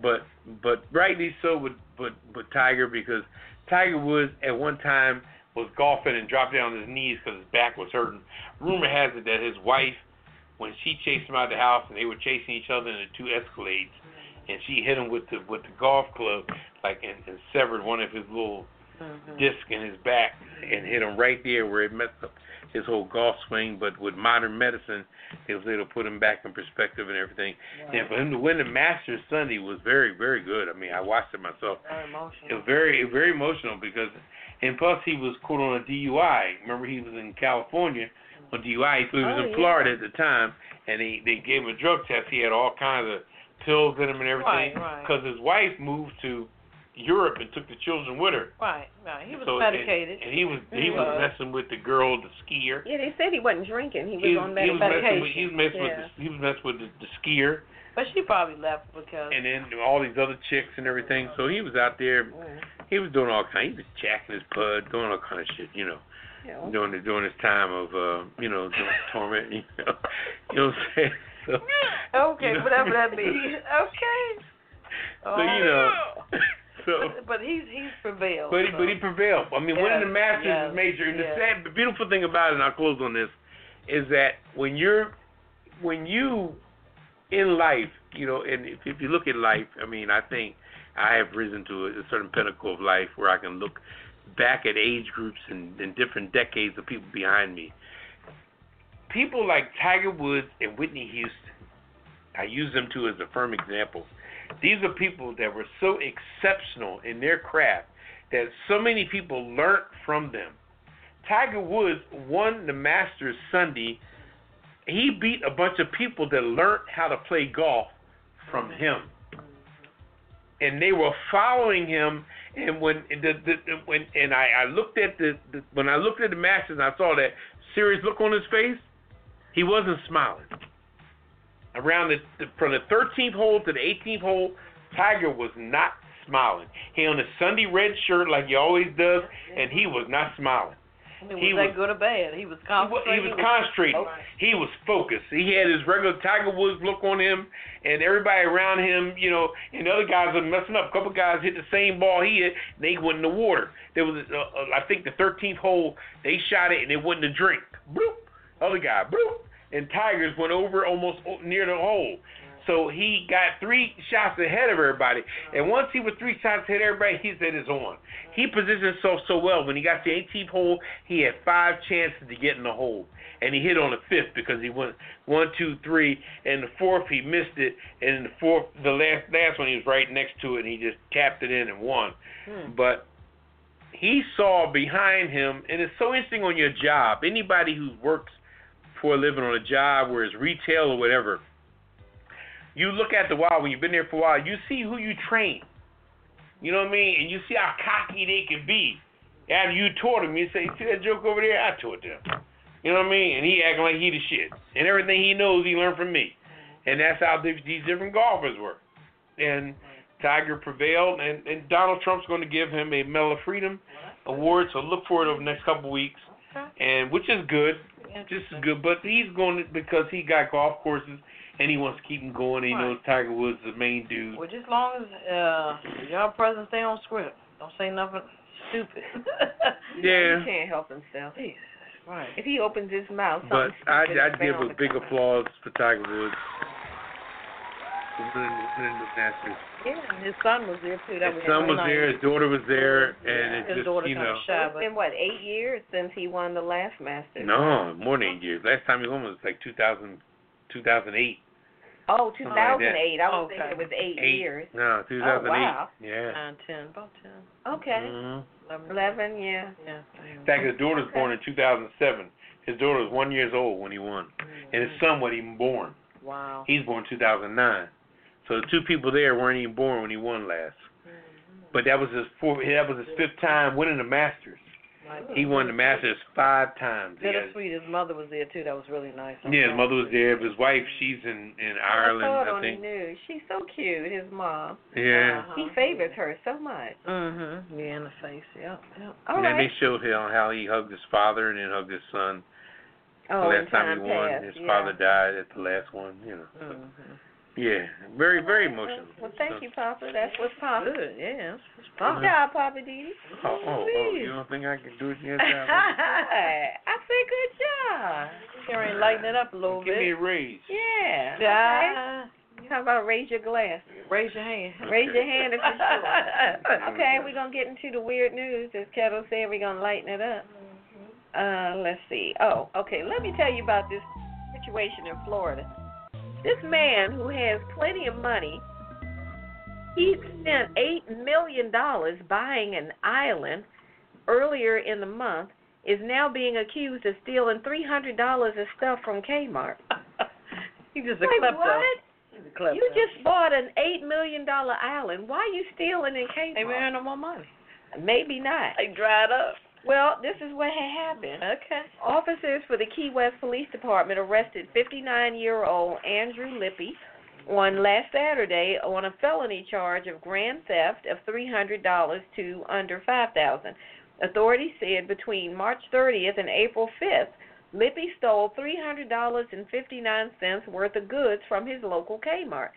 But but rightly so with but with Tiger because Tiger Woods at one time was golfing and dropped down on his knees because his back was hurting. Rumor has it that his wife, when she chased him out of the house and they were chasing each other in the two Escalades, and she hit him with the with the golf club like and, and severed one of his little Mhm. disc in his back and hit him right there where it messed up his whole golf swing. But with modern medicine, they was able to put him back in perspective and everything. And for him to win the Masters Sunday was very, very good. I mean, I watched it myself. Very It was very, very emotional because, and plus he was caught on a DUI. Remember, he was in California on DUI. He was Oh, in yeah. Florida at the time, and they they gave him a drug test. He had all kinds of pills in him and everything Right, right. because his wife moved to Europe and took the children with her. Right, right. He was So, medicated. And, and he was [laughs] he He was was. messing with the girl, the skier. Yeah, they said he wasn't drinking. He was He, on he was medication. messing with he was messing with the, he was messing with the, the skier but she probably left because and then all these other chicks and everything. So he was out there. Mm. He was doing all kind. He was jacking his pud, doing all kind of shit. You know, During the, during his time of uh, you know torment. [laughs] You know, you know what I'm saying? So, Okay, you know- whatever that [laughs] means. Okay. So you know. So. But, [laughs] but he's he's prevailed. But he, so. but he prevailed. I mean, winning the Masters yes, is major. And the sad, the beautiful thing about it, and I'll close on this, is that when you're, when you, in life, you know, and if, if you look at life, I mean, I think I have risen to a, a certain pinnacle of life where I can look back at age groups and, and different decades of people behind me. People like Tiger Woods and Whitney Houston, I use them too as a firm example. These are people that were so exceptional in their craft that so many people learned from them. Tiger Woods won the Masters Sunday. He beat a bunch of people that learned how to play golf from him. And they were following him and when the, the, the when and I, I looked at the, the when I looked at the Masters and I saw that serious look on his face, he wasn't smiling around the, the from the 13th hole to the 18th hole, Tiger was not smiling. He on a Sunday red shirt like he always does, and he was not smiling. Was he that was- good or bad? He was He wa- he concentrating. was concentrating. He was focused. He had his regular Tiger Woods look on him, and everybody around him, you know, and the other guys were messing up. A couple guys hit the same ball he hit, they went in the water. There was, uh, uh, I think, the 13th hole. They shot it, and it went in the drink. Bloop. Other guy, bloop. And Tigers went over almost o- near the hole. So he got three shots ahead of everybody. And once he was three shots ahead of everybody, he said it's on. He positioned himself so well. When he got to the 18th hole, he had five chances to get in the hole. And he hit on the fifth because he went one, two, three, and the fourth he missed it, and the fourth, the last last one he was right next to it, and he just tapped it in and won. Hmm. But he saw behind him, and it's so interesting on your job. Anybody who works for a living on a job, where it's retail or whatever, you look at the while when you've been there for a while, you see who you train. You know what I mean? And you see how cocky they can be. After you taught them, you say, "See that joke over there? I taught them." You know what I mean? And he acting like he the shit, and everything he knows he learned from me. and that's how these these different golfers were. And Tiger prevailed, and, and Donald Trump's going to give him a Medal of Freedom award. So look for it over the next couple weeks, and which is good, just as good. But he's going to, because he got golf courses and he wants to keep them going. And he knows Tiger Woods is the main dude. Well, just as long as uh, y'all present, stay on script, don't say nothing stupid. [laughs] Yeah. He can't help himself. Jesus, right. If he opens his mouth, But something I stupid I is give a to big come. applause for Tiger Woods. for winning the- winning the Masters. Yeah, and his son was there too. That His was son was really there, his daughter was there, and it His just daughter you know. shy, It's but been what eight years since he won the last Masters. No, more than eight years. Last time he won was like 2000, 2008. Oh, Something like 2008. I was Okay. thinking it was eight, Eight. years. No, 2008. wow. Yeah. nine, ten, about ten, Okay. hmm eleven. Eleven, yeah. Yeah. In fact, his daughter was born in 2007. His daughter was one years old when he won, and his son wasn't even born. Wow. He's born 2009. So the two people there weren't even born when he won last. But that was his fourth. That was his fifth time winning the Masters. He won the Masters five times. He has- Bittersweet. His mother was there too. That was really nice. yeah, his mother was there. But his wife, she's in in Ireland, I saw it I on the think. news. She's so cute. His mom. Yeah. Uh-huh. He favors her so much. Mm Mhm. Yeah, in the face. Yep. Yep. All and then right. they showed him how he hugged his father and then hugged his son. oh, the last time time he won, past, his yeah. father died at the last one. You know. Mhm. Yeah, very very emotional. Well, thank you, Poppa. That's what's Poppa. Good. Yeah. It's Good fun. job, Poppa DD. Oh, oh, oh, you don't think I can do it yet? [laughs] I said good job. Here ain't lighten it up a little Give me a raise. Yeah. Yeah. Okay. How about raise your glass? Raise your hand. Raise your hand if you're sure. [laughs] Okay, we're gonna get into the weird news. As Ketel said, we're gonna lighten it up. Uh, let's see. Oh, okay. Let me tell you about this situation in Florida. This man who has plenty of money, he spent eight million dollars buying an island earlier in the month, is now being accused of stealing three hundred dollars of stuff from Kmart. [laughs] He's just a klepto. what? He's a klepto. You just bought an eight million dollar island. Why are you stealing in Kmart? They earn no more money. Maybe not. They dried up. Well, this is what had happened. Okay. Officers for the Key West Police Department arrested 59-year-old Andrew Lippy on last Saturday on a felony charge of grand theft of $300 to under 5000 Authorities said between March 30th and April 5th, Lippy stole $300.59 worth of goods from his local Kmart,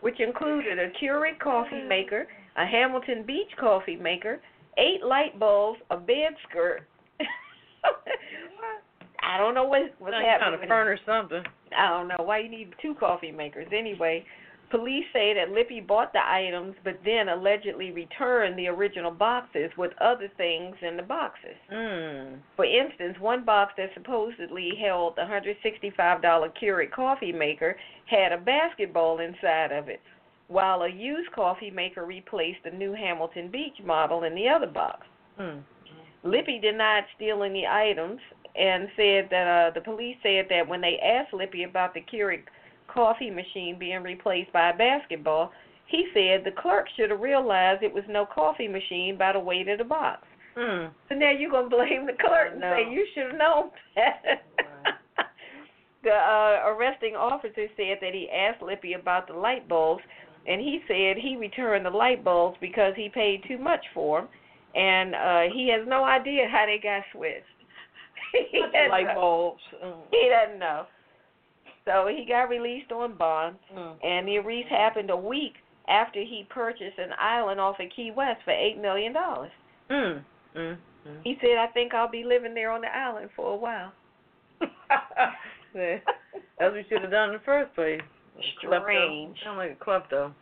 which included a Keurig coffee maker, a Hamilton Beach coffee maker, eight light bulbs, a bed skirt. [laughs] I don't know what what's Trying happening. to furnish something. I don't know why you need two coffee makers. Anyway, police say that Lippy bought the items, but then allegedly returned the original boxes with other things in the boxes. Mm. For instance, one box that supposedly held the $165 Keurig coffee maker had a basketball inside of it, while a used coffee maker replaced the new Hamilton Beach model in the other box. Mm. Lippy denied stealing the items and said that uh, the police said that when they asked Lippy about the Keurig coffee machine being replaced by a basketball, he said the clerk should have realized it was no coffee machine by the weight of the box. Mm. So now you're gonna blame the clerk and No. say you should have known that. [laughs] the uh, arresting officer said that he asked Lippy about the light bulbs, and he said he returned the light bulbs because he paid too much for them, and uh, he has no idea how they got switched. [laughs] he Light know. bulbs. Mm. He doesn't know. So he got released on bond, Mm. and the arrest happened a week after he purchased an island off of Key West for eight million dollars. Mm. Mm. Mm. He said, "I think I'll be living there on the island for a while." [laughs] That's what we should have done in the first place. Klepto. Strange. Sound like a klepto.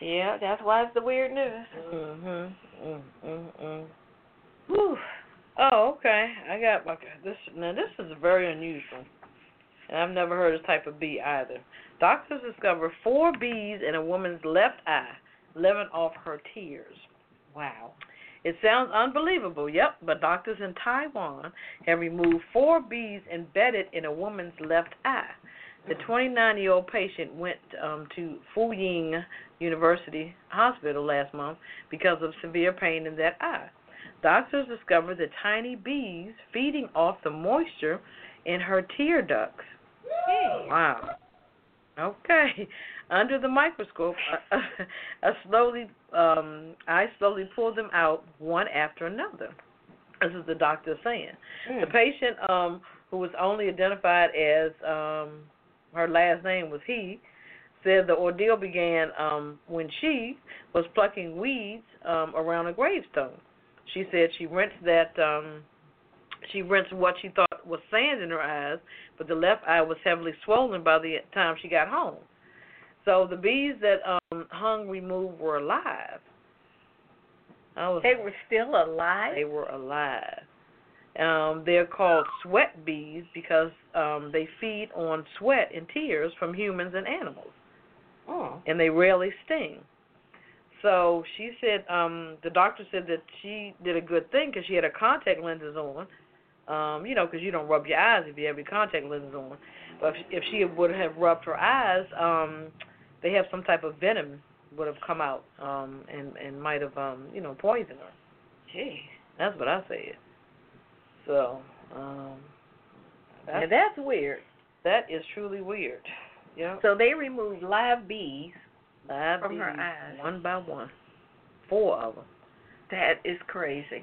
Yeah, that's why it's the weird news. Mm Mhm. Mm. Mm. Mm. Whew. Oh, okay. I got okay. This now. This is very unusual, and I've never heard this type of bee either. Doctors discover four bees in a woman's left eye, living off her tears. Wow. It sounds unbelievable, yep, but doctors in Taiwan have removed four bees embedded in a woman's left eye. The 29 year old patient went um, to Fooyin University Hospital last month because of severe pain in that eye. Doctors discovered the tiny bees feeding off the moisture in her tear ducts. Wow. Okay. [laughs] Under the microscope, uh, uh, slowly, um, I slowly pulled them out one after another. This is the doctor saying. The patient, um, who was only identified as um, her last name was he, said the ordeal began um, when she was plucking weeds um, around a gravestone. She said she rinsed that um, she rinsed what she thought was sand in her eyes, but the left eye was heavily swollen by the time she got home. So the bees that um, hung removed were alive. I was They were still alive. they were alive. Um, they're called sweat bees because um, they feed on sweat and tears from humans and animals, Oh. and they rarely sting. So she said, um, the doctor said that she did a good thing because she had her contact lenses on. Um, you know, because you don't rub your eyes if you have your contact lenses on. But if, if she would have rubbed her eyes, um, they have some type of venom would have come out um, and and might have um, you know poisoned her. Gee. That's what I said. So, um, that's, that's weird. that is truly weird. Yeah. So they removed live bees. Live from her bees, eyes. one by one, four of them. That is crazy.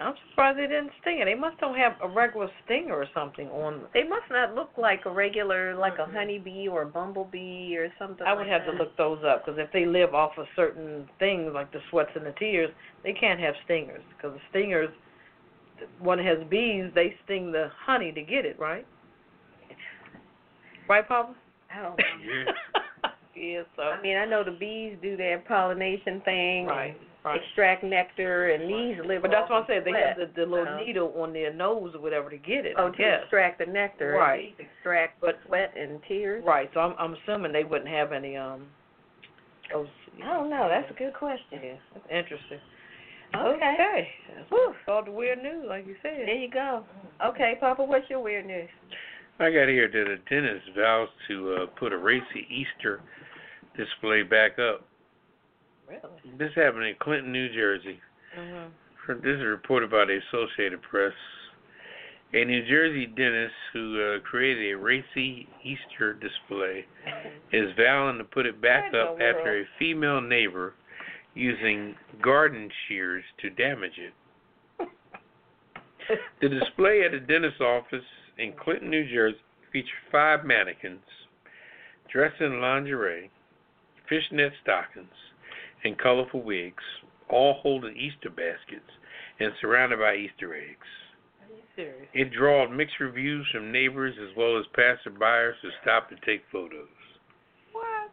I'm surprised they didn't sting her. They must don't have a regular stinger or something on. Them. They must not look like a regular, like Mhm. a honeybee or a bumblebee or something. I would like have to look those up because if they live off of certain things like the sweats and the tears, they can't have stingers because the stingers, one has bees, they sting the honey to get it, right? Right, Poppa? I don't know. Yeah. yeah. So. I mean, I know the bees do their pollination thing, right. Right. extract nectar, and these live. But that's what I said. They have the, the little needle on their nose or whatever to get it. Oh, to guess. extract the nectar. Right. extract But- sweat and tears. Right. So I'm I'm assuming they wouldn't have any um. Those, I don't know. That's a good question. yeah. That's interesting. Okay. Okay. That's Whew. all the weird news, like you said. There you go. Okay, Poppa, what's your weird news? I got here that a dentist vows to uh, put a racy Easter display back up. Really. This happened in Clinton, New Jersey. Mhm. This is reported by the Associated Press. A New Jersey dentist who uh, created a racy Easter display [laughs] is vowing to put it back Where up after a female neighbor using garden shears to damage it. [laughs] The display at a dentist's office in Clinton, New Jersey featured five mannequins dressed in lingerie, fishnet stockings, and colorful wigs, all holding Easter baskets and surrounded by Easter eggs. Are you serious? It drawed mixed reviews from neighbors as well as passerbyers who stopped to take photos. What?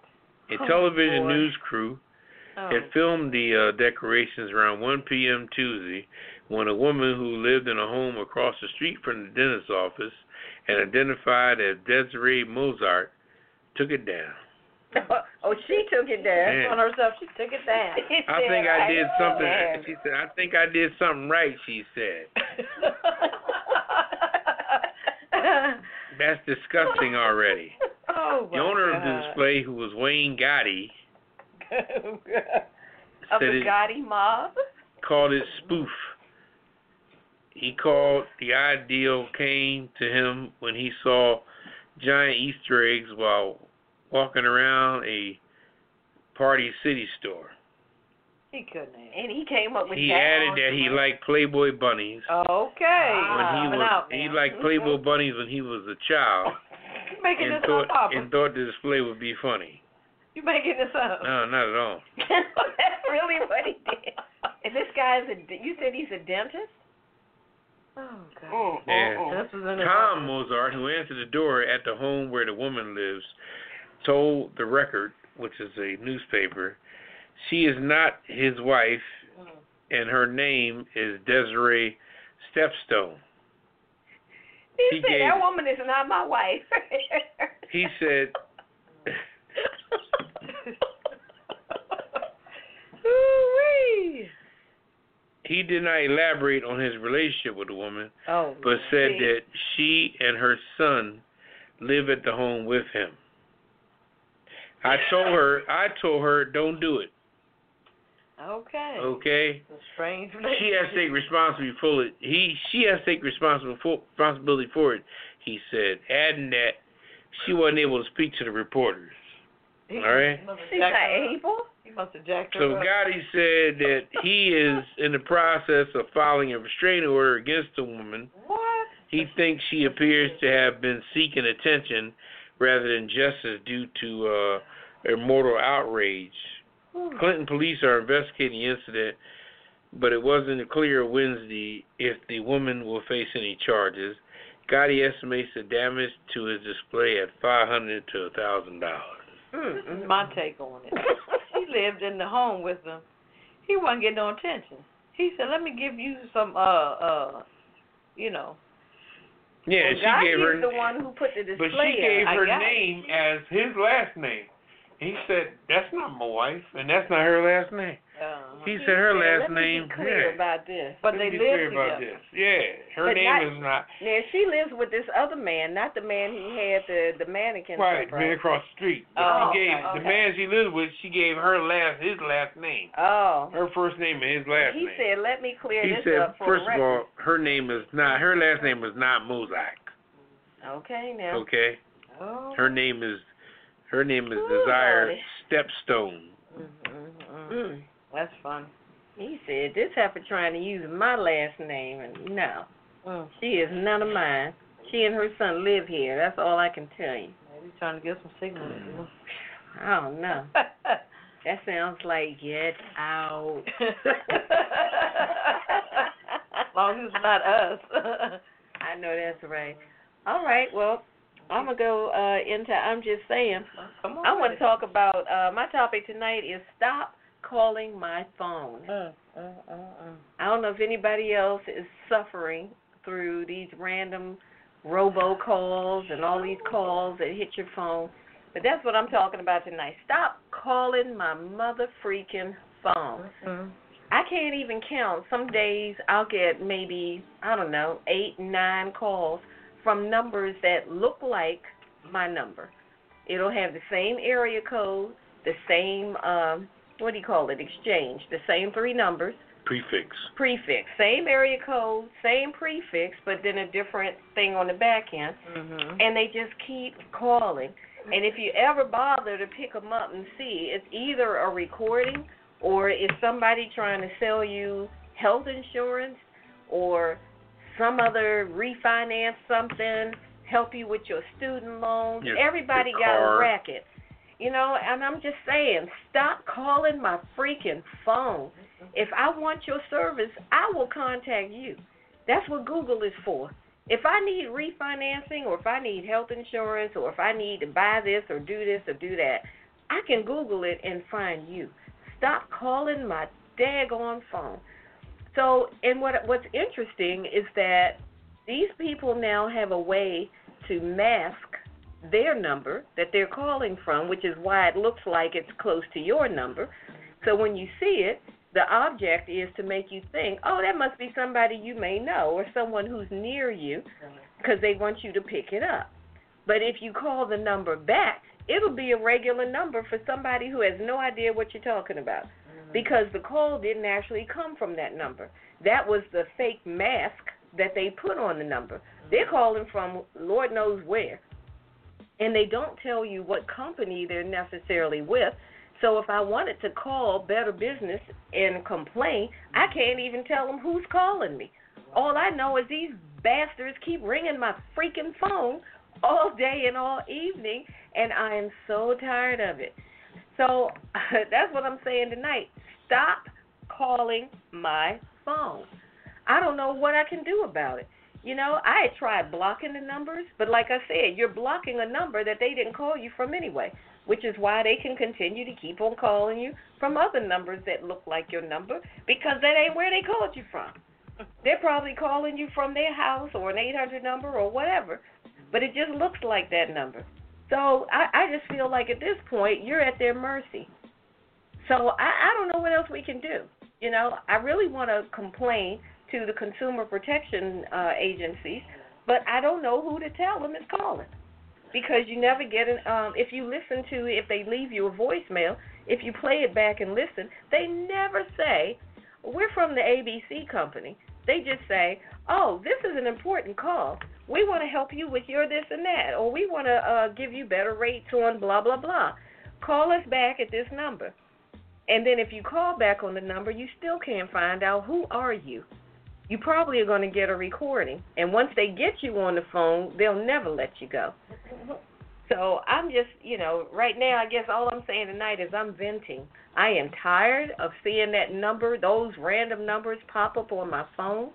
A Oh, television boy. news crew Oh. had filmed the uh, decorations around 1 p.m. Tuesday when a woman who lived in a home across the street from the dentist's office and identified as Desiree Mozart took it down. [laughs] oh, she took it down. Yeah. on herself. She took it down. [laughs] I think I did something. [laughs] Yeah. She said, "I think I did something right." She said, "That's disgusting already." oh The owner of the display, who was Wayne Gotti, of the Gotti mob. called it spoof. He called the ideal came to him when he saw giant Easter eggs while walking around a Party City store. He couldn't have. And he came up with it. He added that he liked Playboy bunnies. Okay. when he was out he liked Playboy bunnies when he was a child [laughs] making and this thought up, and thought the display would be funny. [laughs] You making this up? No, not at all. [laughs] That's really what he did. And this guy's a. You said he's a dentist. Oh God. Mm, mm, yeah. Mm. This was Tom. Mozart, who answered the door at the home where the woman lives, told the Record, which is a newspaper, she is not his wife and her name is Desiree Stepstone. He, He said gave- that woman is not my wife. He said Ooh-wee. [laughs] he did not elaborate on his relationship with the woman, Oh. but said See? that she and her son live at the home with him. I told her, I told her, don't do it. Okay. Okay, strange she has to take responsibility for it. He, she has to take responsible for, responsibility for it. He said, adding that she wasn't able to speak to the reporters. He All right. must She's not able. He must have jacked So her up. Gotti said that he is in the process of filing a restraining order against the woman. What? He thinks she appears to have been seeking attention rather than justice due to uh, immortal outrage. Clinton police are investigating the incident, but it wasn't clear Wednesday if the woman will face any charges. Gotti estimates the damage to his display at five hundred to a thousand dollars. This is my take on it. he [laughs] lived in the home with them. He wasn't getting no attention. He said, "Let me give you some, uh, uh, you know." Yeah, well, she God gave her the one who put the display But she gave I her got it. name as his last name. He said, That's not my wife, and that's not her last name. Uh, He said her last Let me name. be clear yeah. about this. but Let they me be clear lived about together. this. Yeah, her But name not- is not Now she lives with this other man, not the man he had the the mannequin. right. stuff, Man across the street. But Oh, she gave okay, the man she lives with. She gave her last his last name. Oh. Her first name and his last He name. He said, "Let me clear he this said, up for first the of all, her name is not her last name is not Mozak. Okay, now. Okay, Oh. her name is her name is Ooh, Desire Lordy. Stepstone. Mm, mm, mm. Mm. That's fun. He said, "This heifer trying to use my last name, and no, Mm. she is none of mine. She and her son live here. That's all I can tell you. Maybe trying to get some signals. You know? I don't know. [laughs] That sounds like get out." as long as it's not us. [laughs] I know that's right. All right, well, I'm gonna go uh, into. I'm just saying. Come on. I want to talk about uh, my topic tonight is stop calling my phone. Mm, mm, mm, mm. I don't know if anybody else is suffering through these random robocalls and all these calls that hit your phone, but that's what I'm talking about tonight. Stop calling my mother freaking phone. Mm. I can't even count. Some days I'll get maybe, I don't know, eight, nine calls from numbers that look like my number. It'll have the same area code, the same, um, what do you call it, exchange, the same three numbers, Prefix. prefix, same area code, same prefix, but then a different thing on the back end. Mm-hmm. And they just keep calling. And if you ever bother to pick them up and see, it's either a recording or it's somebody trying to sell you health insurance or some other refinance something, help you with your student loans. Your- Everybody your got a racket. You know, and I'm just saying, stop calling my freaking phone. If I want your service, I will contact you. That's what Google is for. If I need refinancing or if I need health insurance or if I need to buy this or do this or do that, I can Google it and find you. Stop calling my daggone phone. So, and what what's interesting is that these people now have a way to mask their number that they're calling from, which is why it looks like it's close to your number. So when you see it, the object is to make you think, oh, that must be somebody you may know or someone who's near you because they want you to pick it up. But if you call the number back, it'll be a regular number for somebody who has no idea what you're talking about mm-hmm. because the call didn't actually come from that number. That was the fake mask that they put on the number. They're mm-hmm. calling from Lord knows where. And they don't tell you what company they're necessarily with. So if I wanted to call Better Business and complain, I can't even tell them who's calling me. All I know is these bastards keep ringing my freaking phone all day and all evening, and I am so tired of it. So [laughs] that's what I'm saying tonight. Stop calling my phone. I don't know what I can do about it. You know, I had tried blocking the numbers, but like I said, you're blocking a number that they didn't call you from anyway, which is why they can continue to keep on calling you from other numbers that look like your number because that ain't where they called you from. They're probably calling you from their house or an 800 number or whatever, but it just looks like that number. So I, I just feel like at this point you're at their mercy. So I, I don't know what else we can do. You know, I really want to complain to the consumer protection uh, agencies, but I don't know who to tell them is calling because you never get an. Um, if you listen to, if they leave you a voicemail, if you play it back and listen, they never say, "We're from the ABC company." They just say, "Oh, this is an important call. we want to help you with your this and that, or we want to uh, give you better rates on blah blah blah. Call us back at this number, and then if you call back on the number, you still can't find out who are you. You probably are going to get a recording, and once they get you on the phone, they'll never let you go. So I'm just, you know, right now, I guess all I'm saying tonight is I'm venting. I am tired of seeing that number, those random numbers pop up on my phone.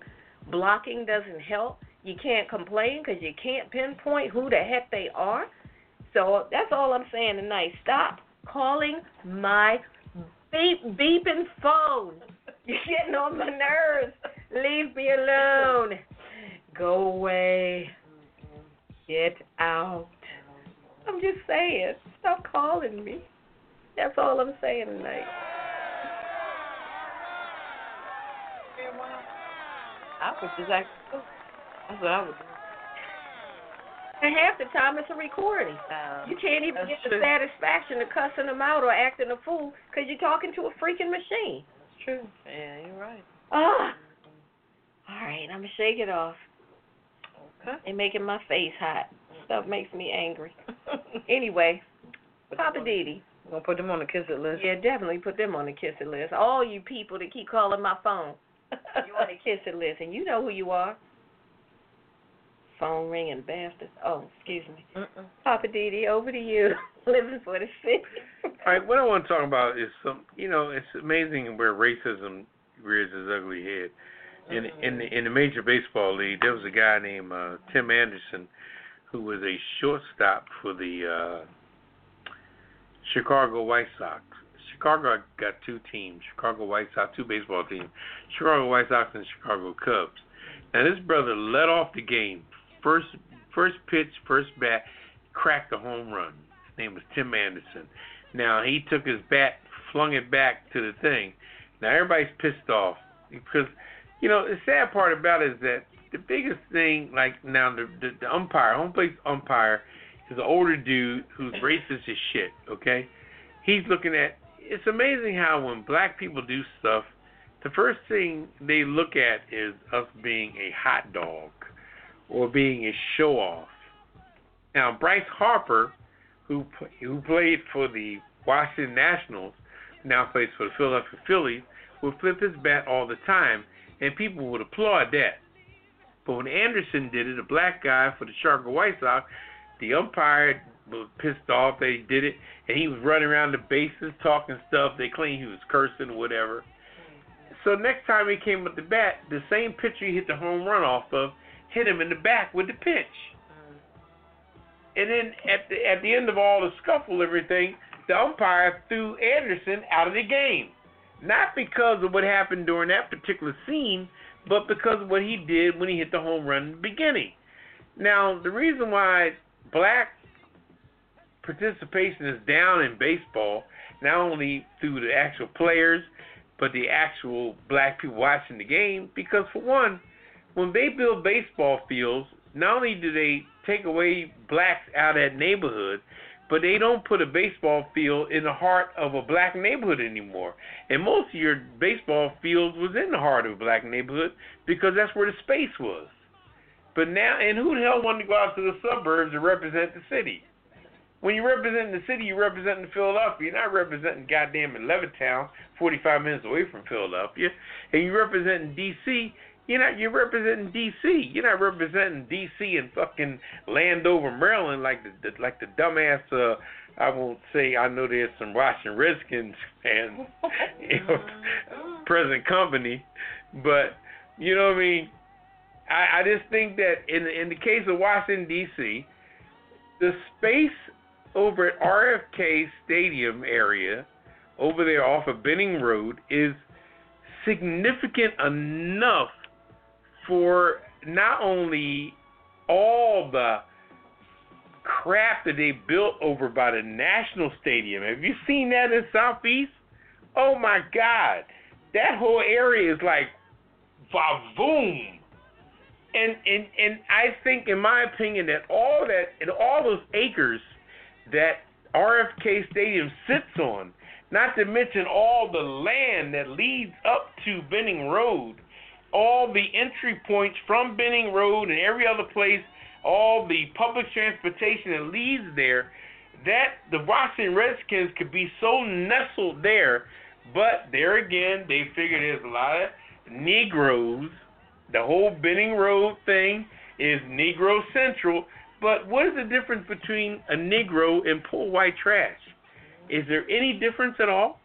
Blocking doesn't help. You can't complain because you can't pinpoint who the heck they are. So that's all I'm saying tonight. Stop calling my beep beeping phone. You're [laughs] getting on my nerves. Leave me alone. Go away. Get out. I'm just saying. Stop calling me. That's all I'm saying tonight. I would just act. That's what I would do. And half the time it's a recording. Um, You can't even get the true. satisfaction of cussing them out or acting a fool because you're talking to a freaking machine. True. Yeah, you're right. Ah. All right, I'm gonna shake it off. Okay. It's making my face hot. Stuff makes me angry. [laughs] Anyway, Poppa DD. We're gonna put them on the kiss it list. Yeah, definitely put them on the kiss it list. All you people that keep calling my phone, [laughs] you on the kiss it list, and you know who you are. Phone ringing bastards. Oh, excuse me. Mm-mm. Poppa DD, over to you. [laughs] Living for the city. [laughs] All right, what I want to talk about is some. You know, it's amazing where racism rears its ugly head. In in the, in the major baseball league, there was a guy named uh, Tim Anderson, who was a shortstop for the uh, Chicago White Sox. Chicago got two teams: Chicago White Sox, two baseball teams, Chicago White Sox and Chicago Cubs. And this brother led off the game, first first pitch, first bat, cracked a home run. Name was Tim Anderson. Now he took his bat, flung it back to the thing. Now everybody's pissed off because you know the sad part about it is that the biggest thing, like now the the, the umpire, home plate umpire, is an older dude who's [laughs] racist as shit. Okay, he's looking at. It's amazing how when black people do stuff, the first thing they look at is us being a hot dog or being a show off. Now Bryce Harper, who who played for the Washington Nationals, now plays for the Philadelphia Phillies, would flip his bat all the time, and people would applaud that. But when Anderson did it, a black guy for the Chicago White Sox, the umpire was pissed off that he did it, and he was running around the bases talking stuff. They claimed he was cursing or whatever. So next time he came with the bat, the same pitcher he hit the home run off of hit him in the back with the pitch. And then at the at the end of all the scuffle, everything, the umpire threw Anderson out of the game. Not because of what happened during that particular scene, but because of what he did when he hit the home run in the beginning. Now, the reason why black participation is down in baseball, not only through the actual players, but the actual black people watching the game, because for one, when they build baseball fields, not only do they take away blacks out of that neighborhood, but they don't put a baseball field in the heart of a black neighborhood anymore. And most of your baseball fields was in the heart of a black neighborhood because that's where the space was. But now, and who the hell wanted to go out to the suburbs to represent the city? When you represent the city, you're representing Philadelphia. You're not representing goddamn Levittown, 45 minutes away from Philadelphia. And you're representing D.C., you're not. You're representing D.C. You're not representing D.C. and fucking Landover, Maryland, like the, the like the dumbass. Uh, I won't say. I know there's some Washington Redskins [laughs] and you know, [laughs] present company, but you know what I mean. I, I just think that in in the case of Washington D.C., the space over at RFK Stadium area, over there off of Benning Road, is significant enough for not only all the crap that they built over by the National Stadium. Have you seen that in Southeast? Oh my God, that whole area is like vavoom. And and and I think, in my opinion, that all that and all those acres that RFK Stadium sits on, not to mention all the land that leads up to Benning Road, all the entry points from Benning Road and every other place all the public transportation that leads there, that the Washington Redskins could be so nestled there. But there again, they figure there's a lot of Negroes. The whole Benning Road thing is Negro Central. But what is the difference between a Negro and poor white trash? Is there any difference at all?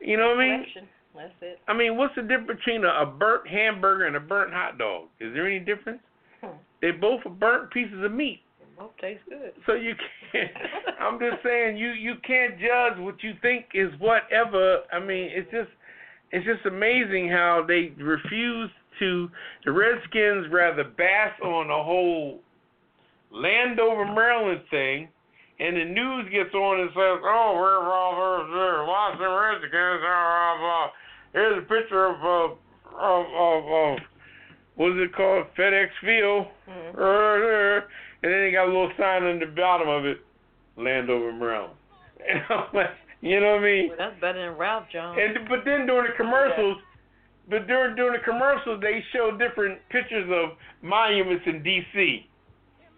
You know what I mean? That's it. I mean, what's the difference between a, a burnt hamburger and a burnt hot dog? Is there any difference? Hmm. They both are burnt pieces of meat. They both taste good. So you can't. [laughs] I'm just saying you you can't judge what you think is whatever. I mean, it's just it's just amazing how they refuse to. The Redskins rather bash on the whole Landover, Maryland thing, and the news gets on and says, "Oh, we're all Washington Redskins." Blah, blah, blah. Here's a picture of uh, of of, of what is it called? FedEx Field. Mhm. Right there. And then they got a little sign on the bottom of it, Landover, Maryland. [laughs] And I'm like, you know what I mean? Well, that's better than Ralph Jones. And but then during the commercials, but during during the commercials they show different pictures of monuments in D.C.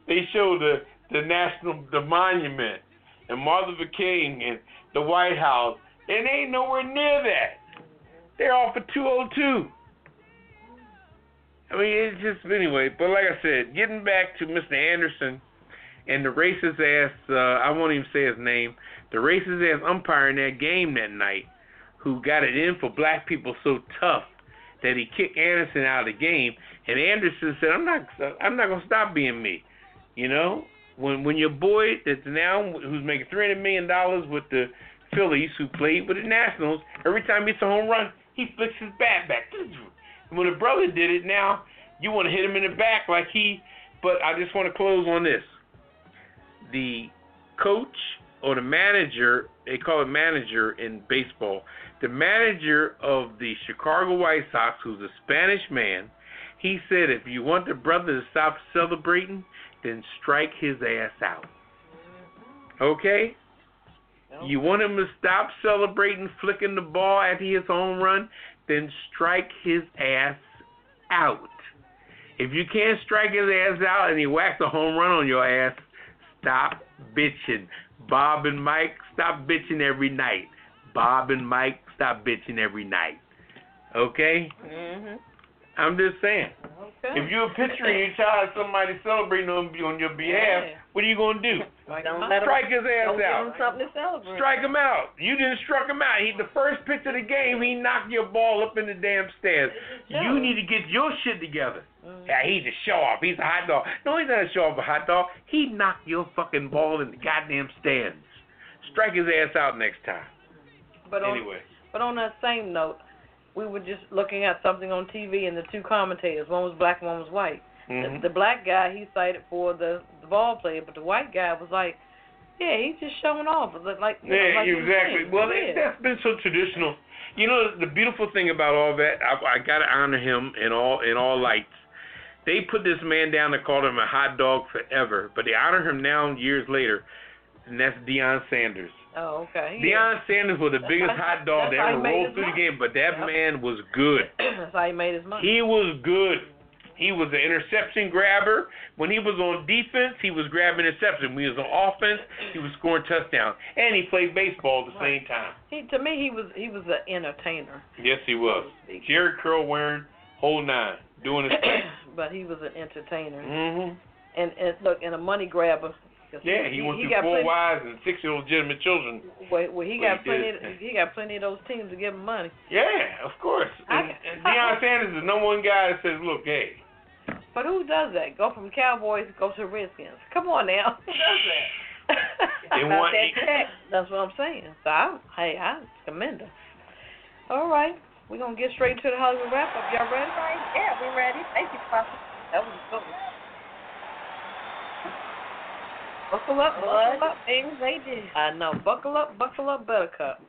They show the the national the monument and Martin Luther King and the White House, and they ain't nowhere near that. They're off for 202. I mean, it's just anyway. But like I said, getting back to Mr. Anderson and the racist ass, uh, I won't even say his name, the racist ass umpire in that game that night, who got it in for black people so tough that he kicked Anderson out of the game, and Anderson said, "I'm not, I'm not gonna stop being me." You know, when when your boy that's now who's making three hundred million dollars with the Phillies, who played with the Nationals, every time he hits a home run, he flicks his bat back. When the brother did it, now you want to hit him in the back like he. But I just want to close on this: the coach or the manager, they call it manager in baseball. The manager of the Chicago White Sox, who's a Spanish man, he said if you want the brother to stop celebrating, then strike his ass out. Okay? You want him to stop celebrating, flicking the ball after his home run, then strike his ass out. If you can't strike his ass out and he whacks a home run on your ass, stop bitching. Bob and Mike, stop bitching every night. Bob and Mike, stop bitching every night. Okay? Mhm. I'm just saying. Okay. If you're a pitcher and you child somebody celebrating on, on your behalf, Yeah. what are you going to do? Strike Don't him let out. him- Strike his ass Don't give out. him something to celebrate. Strike him out. You didn't struck him out. He the first pitch of the game, he knocked your ball up in the damn stands. You need to get your shit together. Mhm. Yeah, he's a show off. He's a hot dog. No, he's not a show off a hot dog. He knocked your fucking ball in the goddamn stands. Strike his ass out next time. But on, Anyway. But on that same note, we were just looking at something on TV, and the two commentators, one was black, and one was white. Mhm. The, the black guy he cited for the, the ball player, but the white guy was like, "Yeah, he's just showing off." Like, like you know, Yeah, like exactly. Well, yeah. that, that's been so traditional. You know, the beautiful thing about all that, I, I got to honor him in all in all lights. They put this man down and called him a hot dog forever, but they honor him now years later, and that's Deion Sanders. Oh, okay. Deion Sanders was the biggest [laughs] hot dog that ever rolled through the game, but that Yep. man was good. [clears throat] that's how he made his money. He was good. He was an interception grabber. When he was on defense, he was grabbing interception. When he was on offense, he was scoring touchdowns. And he played baseball at the same time. He to me he was he was an entertainer, Yes, he was. Jheri curl wearing whole nine, doing his thing. [clears throat] but he was an entertainer. hmm And and look, and a money grabber. 'Cause Yeah, he, went he through got four plenty, wives and six illegitimate children. Well, well, he got he plenty. did. He got plenty of those teams to give him money. Yeah, of course. I- And, and Deion Sanders is the number one guy that says, look, hey, But who does that? Go from Cowboys, go to Redskins. Come on now. Who does that? They want- that check. That's what I'm saying. So I, hey, I commend her. All right, we're gonna get straight to the Hollywood wrap up. Y'all ready? Yeah, we're ready. Thank you, Poppa. That was good. Buckle up, buckle What up. things they did. I know. Buckle up, buckle up, Buttercup.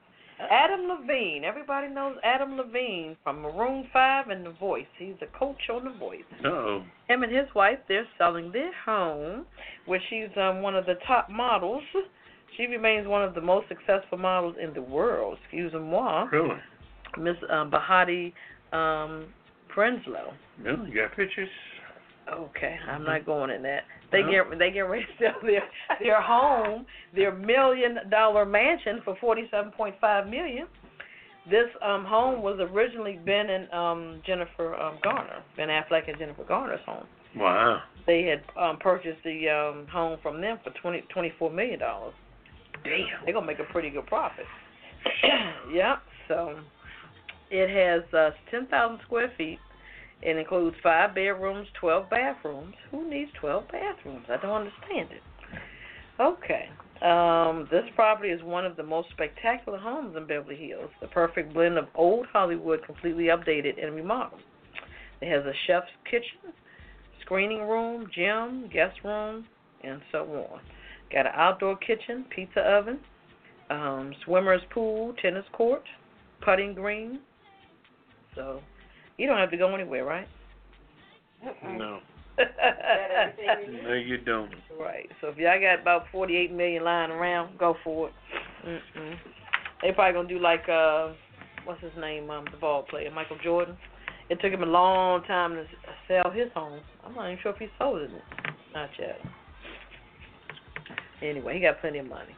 Adam Levine. Everybody knows Adam Levine from Maroon 5 and The Voice. He's a coach on The Voice. uh-oh. Him and his wife, they're selling their home, where she's um, one of the top models. She remains one of the most successful models in the world, excuse-moi, Really? Miss um, Behati um, Prinsloo. Really? You got pictures? Okay, I'm not going in that. They get they get ready to sell their their home, their million dollar mansion for forty seven point five million. This um home was originally Ben and um Jennifer um Garner, Ben Affleck and Jennifer Garner's home. Wow. They had um purchased the um home from them for twenty twenty four million dollars. Damn. They're gonna make a pretty good profit. [clears throat] yep. So it has uh, ten thousand square feet. It includes five bedrooms, twelve bathrooms. Who needs twelve bathrooms? I don't understand it. Okay. Um, this property is one of the most spectacular homes in Beverly Hills. The perfect blend of old Hollywood, completely updated and remodeled. It has a chef's kitchen, screening room, gym, guest room, and so on. Got an outdoor kitchen, pizza oven, um, swimmer's pool, tennis court, putting green. So you don't have to go anywhere, right? No. everything [laughs] No, you don't. right. So if y'all got about forty-eight million lying around, go for it. Mm-mm. They probably gonna do like uh, what's his name? Um, the ball player, Michael Jordan. It took him a long time to sell his home. I'm not even sure if he sold it. Not yet. Anyway, he got plenty of money.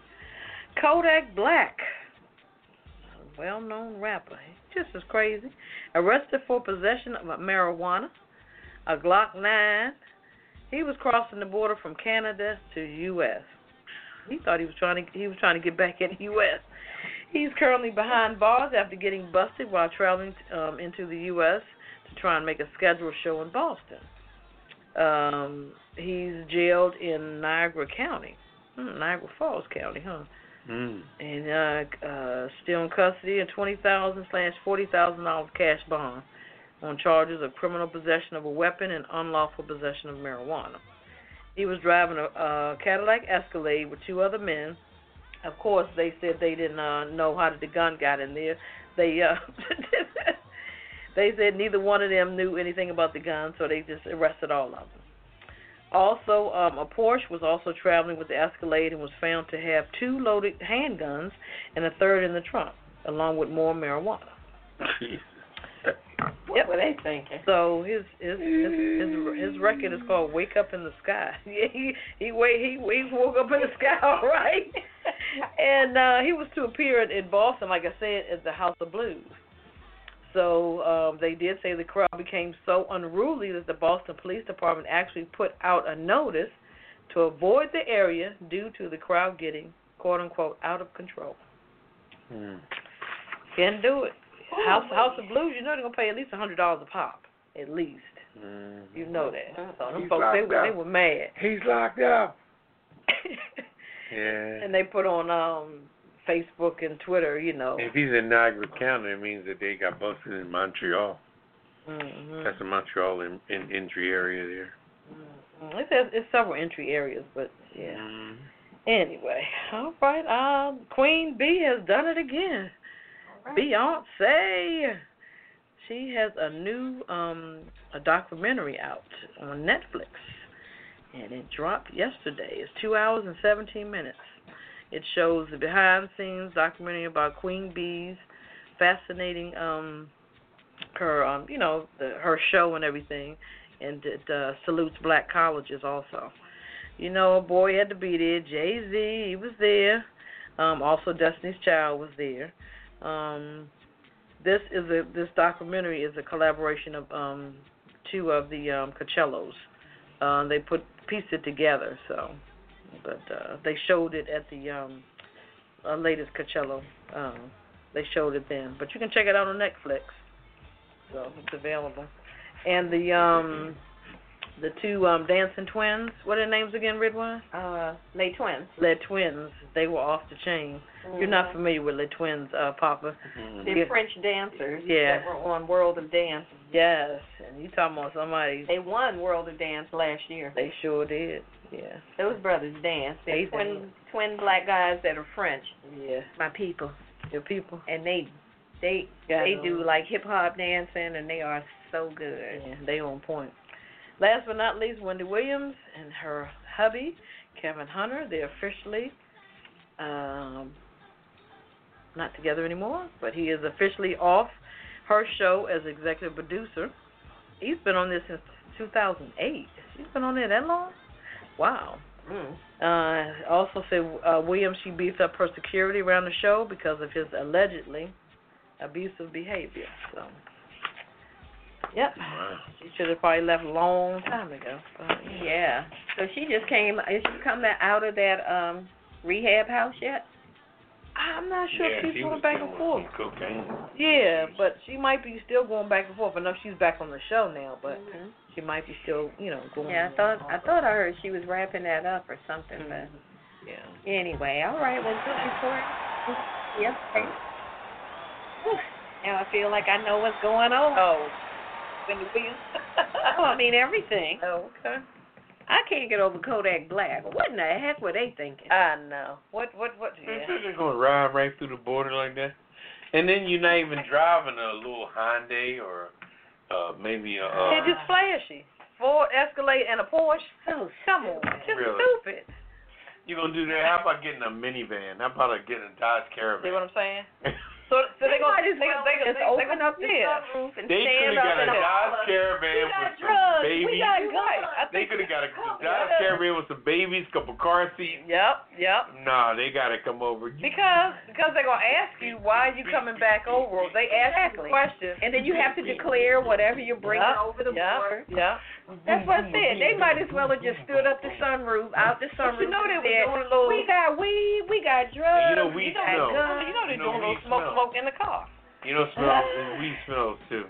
Kodak Black, a well-known rapper, He's just as crazy, arrested for possession of marijuana, a Glock 9. He was crossing the border from Canada to U.S. He thought he was trying to he was trying to get back in the U.S. He's currently behind bars after getting busted while traveling um, into the U.S. to try and make a scheduled show in Boston. Um, he's jailed in Niagara County, hmm, Niagara Falls County, huh? Mm. and uh, uh, still in custody and twenty thousand slash forty thousand dollars cash bond on charges of criminal possession of a weapon and unlawful possession of marijuana. He was driving a, a Cadillac Escalade with two other men. Of course, they said they didn't uh, know how the gun got in there. They uh, [laughs] they said neither one of them knew anything about the gun, so they just arrested all of them. Also, um, a Porsche was also traveling with the Escalade and was found to have two loaded handguns and a third in the trunk, along with more marijuana. What Yep. were they thinking? So his his his his, his record is called "Wake Up in the Sky." [laughs] Yeah, he he wait he he woke up in the sky, [laughs] all right. and uh, he was to appear in, in Boston, like I said, at the House of Blues. So um, they did say the crowd became so unruly that the Boston Police Department actually put out a notice to avoid the area due to the crowd getting "quote unquote" out of control. Mm. Can't do it. House House of Blues, you know they're gonna pay at least a hundred dollars a pop, at least. Mm. You know that. So them He's folks they were they were mad. He's locked up. [laughs] Yeah. and they put on um Facebook and Twitter, you know. If he's in Niagara County, it means that they got busted in Montreal. hmm That's the Montreal in, in entry area there. It says it's several entry areas, but yeah. Mm. Anyway, all right. Um, Queen B has done it again. Beyonce. She has a new um a documentary out on Netflix, and it dropped yesterday. It's two hours and seventeen minutes. It shows the behind-the-scenes documentary about Queen Bee's fascinating um her um you know the her show and everything, and it uh, salutes black colleges also. You know, a boy had to be there. Jay Z, he was there. Um, also, Destiny's Child was there. Um, this is a this documentary is a collaboration of um, two of the um, Coachellas. Uh, they put pieced it together. So, but uh, they showed it at the um, uh, latest Coachella. Um, they showed it then, but you can check it out on Netflix. So it's available. And the um, the two um, dancing twins. What are their names again, Redwine? Uh, they twins. Les Twins. They were off the chain. You're not Mhm. familiar with Les Twins, uh, Poppa? Mm. They're French dancers Yeah. that were on World of Dance. Yes. And you talking about somebody? They won World of Dance last year. They sure did. Yeah. Those brothers dance. They They're twin dance. twin black guys that are French. Yeah. My people. Your people. And they they Got they them. do like hip hop dancing and they are so good. Yeah, they on point. Last but not least, Wendy Williams and her hubby, Kevin Hunter, they're officially um, not together anymore, but he is officially off her show as executive producer. he's been on this since 2008. She's been on there that long. Wow. Mm. Uh, also said uh, Williams she beefed up her security around the show because of his allegedly abusive behavior. So, yep, Wow. she should have probably left a long time ago. But, Yeah. So she just came. Is she coming out of that um rehab house yet? I'm not sure yeah, if she's he going back and doing forth. Cocaine. Yeah, but she might be still going back and forth. I know she's back on the show now, but Mhm. she might be still, you know, going. Yeah, I thought I thought I heard she was wrapping that up or something, but Yeah. anyway, all right, well good report. Yep. Okay. Whew. Now I feel like I know what's going on. Oh, Wendy Williams. Oh, I mean everything. Oh, [laughs] okay. I can't get over Kodak Black. What in the heck were they thinking? I know. What? What? What? You Yeah. think they're just gonna ride right through the border like that? And then you're not even driving a little Hyundai or uh maybe a uh, They're just flashy. Ford Escalade and a Porsche. So Come on, just Really? stupid. you gonna do that? How about getting a minivan? How about getting a Dodge Caravan? See Caravan? what I'm saying? [laughs] So, so they they gonna might as they, well they, they, just they, open they, up the yeah. sunroof and They could stand have up got a and Dodge holler. Caravan We with got some drugs. babies. We got Right. guns. I They think could have got a [laughs] oh, Dodge Yeah. Caravan with some babies, couple car seats. Yep, yep. Nah, they gotta come over. Because because they're gonna ask you why are you coming back over. They ask Exactly. you questions. And then you have to declare whatever you're bringing Yep, over the yep, border. Yep. That's what I said. They might as well have just stood up the sunroof, out the sunroof. you know they and were doing a little- We got weed, we got drugs, you know weed we got smell. guns. You know they're You know doing a little weed smoke smell. Smoke in the car. You know, smell ah. weed smells too.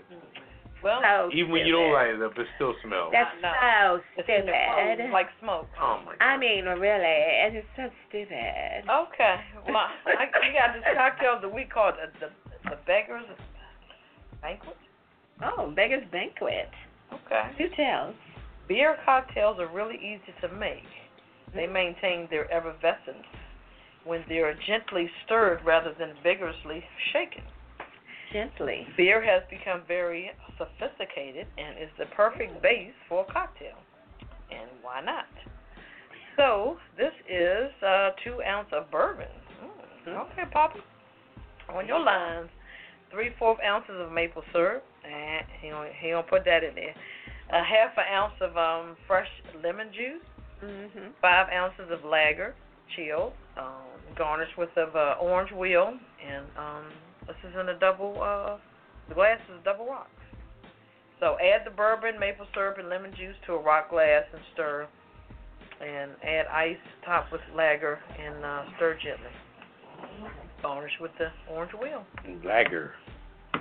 Well, So Even when you don't light it up, it still smells. That's No. so it's stupid. clothes like smoke. oh my god. I mean, really, it is so stupid. Okay. Well, I, we got this cocktail that we call the uh, the, the Beggars Banquet. Oh, Beggar's Banquet. Okay. Do tell. Beer cocktails are really easy to make. They mm. maintain their effervescence when they are gently stirred rather than vigorously shaken. Gently. Beer has become very sophisticated and is the perfect base for a cocktail. And why not? So this is uh, two ounce of bourbon. Mm, okay, Poppa. On your lines, three fourth ounces of maple syrup, and he gonna, he gonna put that in there. A half an ounce of um fresh lemon juice, Mm-hmm. five ounces of lager, chilled, um, garnished with of uh, orange wheel, and um, this is in a double. Uh, the glass is a double rocks. So add the bourbon, maple syrup, and lemon juice to a rock glass and stir. And add ice, top with lager, and uh, stir gently. Garnish with the orange wheel. Lager.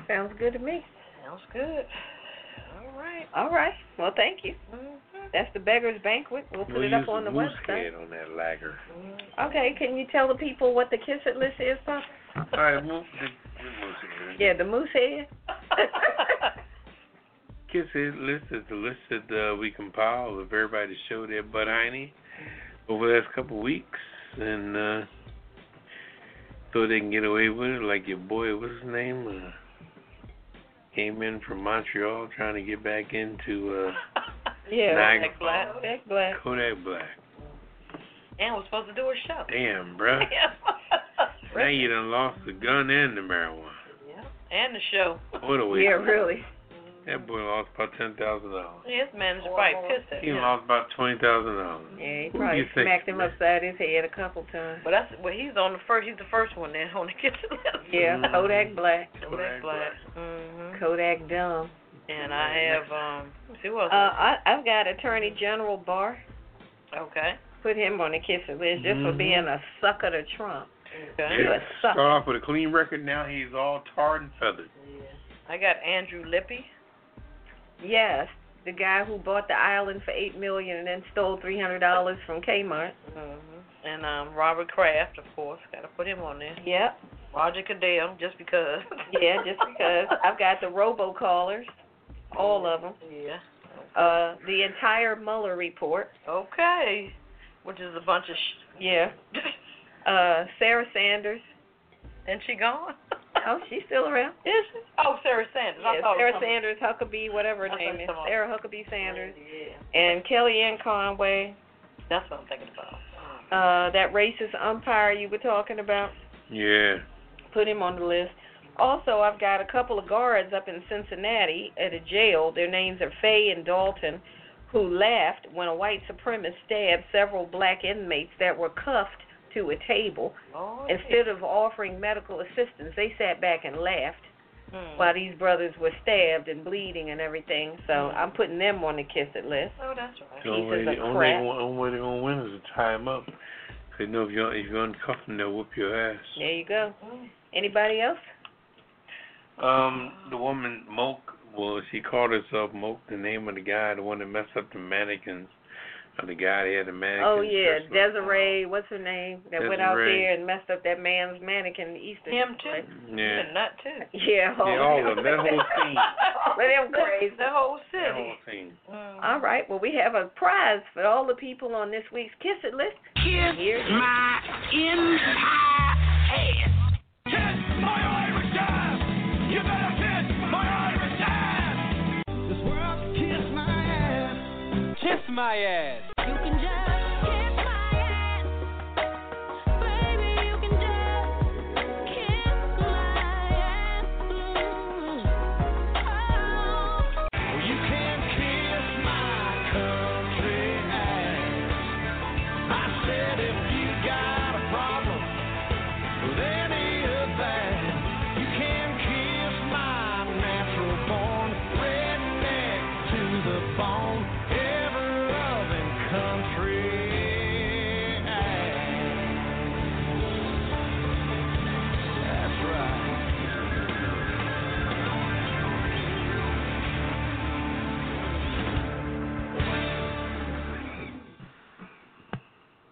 Sounds good to me. Sounds good. All right. All right. Well, thank you. Mm-hmm. That's the Beggar's Banquet. We'll put We'll it up use on the moose website. head on that lager. Okay, can you tell the people what the kiss it list is, Poppa? All right, move the, the moose head. Yeah, the moose head. [laughs] Kiss It list is the list that uh, we compile of everybody to show their butt hiney over the last couple of weeks, and uh, so they can get away with it. Like your boy, what's his name? Uh, came in from Montreal trying to get back into uh, yeah. Niagara Black Black. Black Black. Kodak Black. And we're supposed to do a show. Damn, bruh. [laughs] now you done lost the gun and the marijuana. Yeah. And the show. What a waste. Yeah, of really. That boy lost about ten thousand dollars. His manager probably pissed at him. He him. lost about twenty thousand dollars. Yeah, he probably you think, smacked him man? upside his head a couple times. But that's well, he's on the first. He's the first one there on the kiss it list. Yeah, Mhm. Kodak Black. Kodak Black. Mm-hmm. Kodak Dumb. And I have um. let's See what Uh. I, I've got Attorney General Barr. okay. Put him on the kissing list just for Mhm. being a sucker to Trump. Okay. You a Start off with a clean record. Now he's all tarred and feathered. Yeah. I got Andrew Lippi. Yes, the guy who bought the island for eight million and then stole three hundred dollars from Kmart. Mm-hmm. And um Robert Kraft, of course. Got to put him on there. Yep. Roger Goodell, just because. [laughs] Yeah, just because I've got the robocallers, all of them. Yeah. Uh, the entire Mueller report. Okay. Which is a bunch of. Sh- Yeah. [laughs] Uh, Sarah Sanders. and she gone? Oh, she's still around. Is she? Oh, Sarah Sanders. I Yeah, thought it Sarah Sanders, Huckabee, whatever her I name is. Sarah Huckabee Sanders. Yeah. And Kellyanne Conway. That's what I'm thinking about. Uh, that racist umpire you were talking about. Yeah. Put him on the list. Also, I've got a couple of guards up in Cincinnati at a jail. Their names are Faye and Dalton, who laughed when a white supremacist stabbed several black inmates that were cuffed to a table. Oh, Instead of offering medical assistance, they sat back and laughed Hmm. while these brothers were stabbed and bleeding and everything. So Mm. I'm putting them on the kiss it list. Oh, that's right. The only way, the only, way, only way they're gonna win is to tie him up. They know if you're, if you uncuff them, they'll whoop your ass. There you go. Mm. Anybody else? Um, the woman Moke, well, she called herself Moke. The name of the guy, the one that messed up the mannequins, or the guy that had the mannequins. Oh yeah, dressed up. Desiree. What's her name? That went out there and messed up that man's mannequin Easter. Him too. place. Yeah. He's a nut too. Yeah. Yeah, all of them. That whole scene. [laughs] But them crazy. The whole city. That whole scene. Mm. All right. Well, we have a prize for all the people on this week's Kiss It list. Kiss Here. my entire ass. Kiss my ass.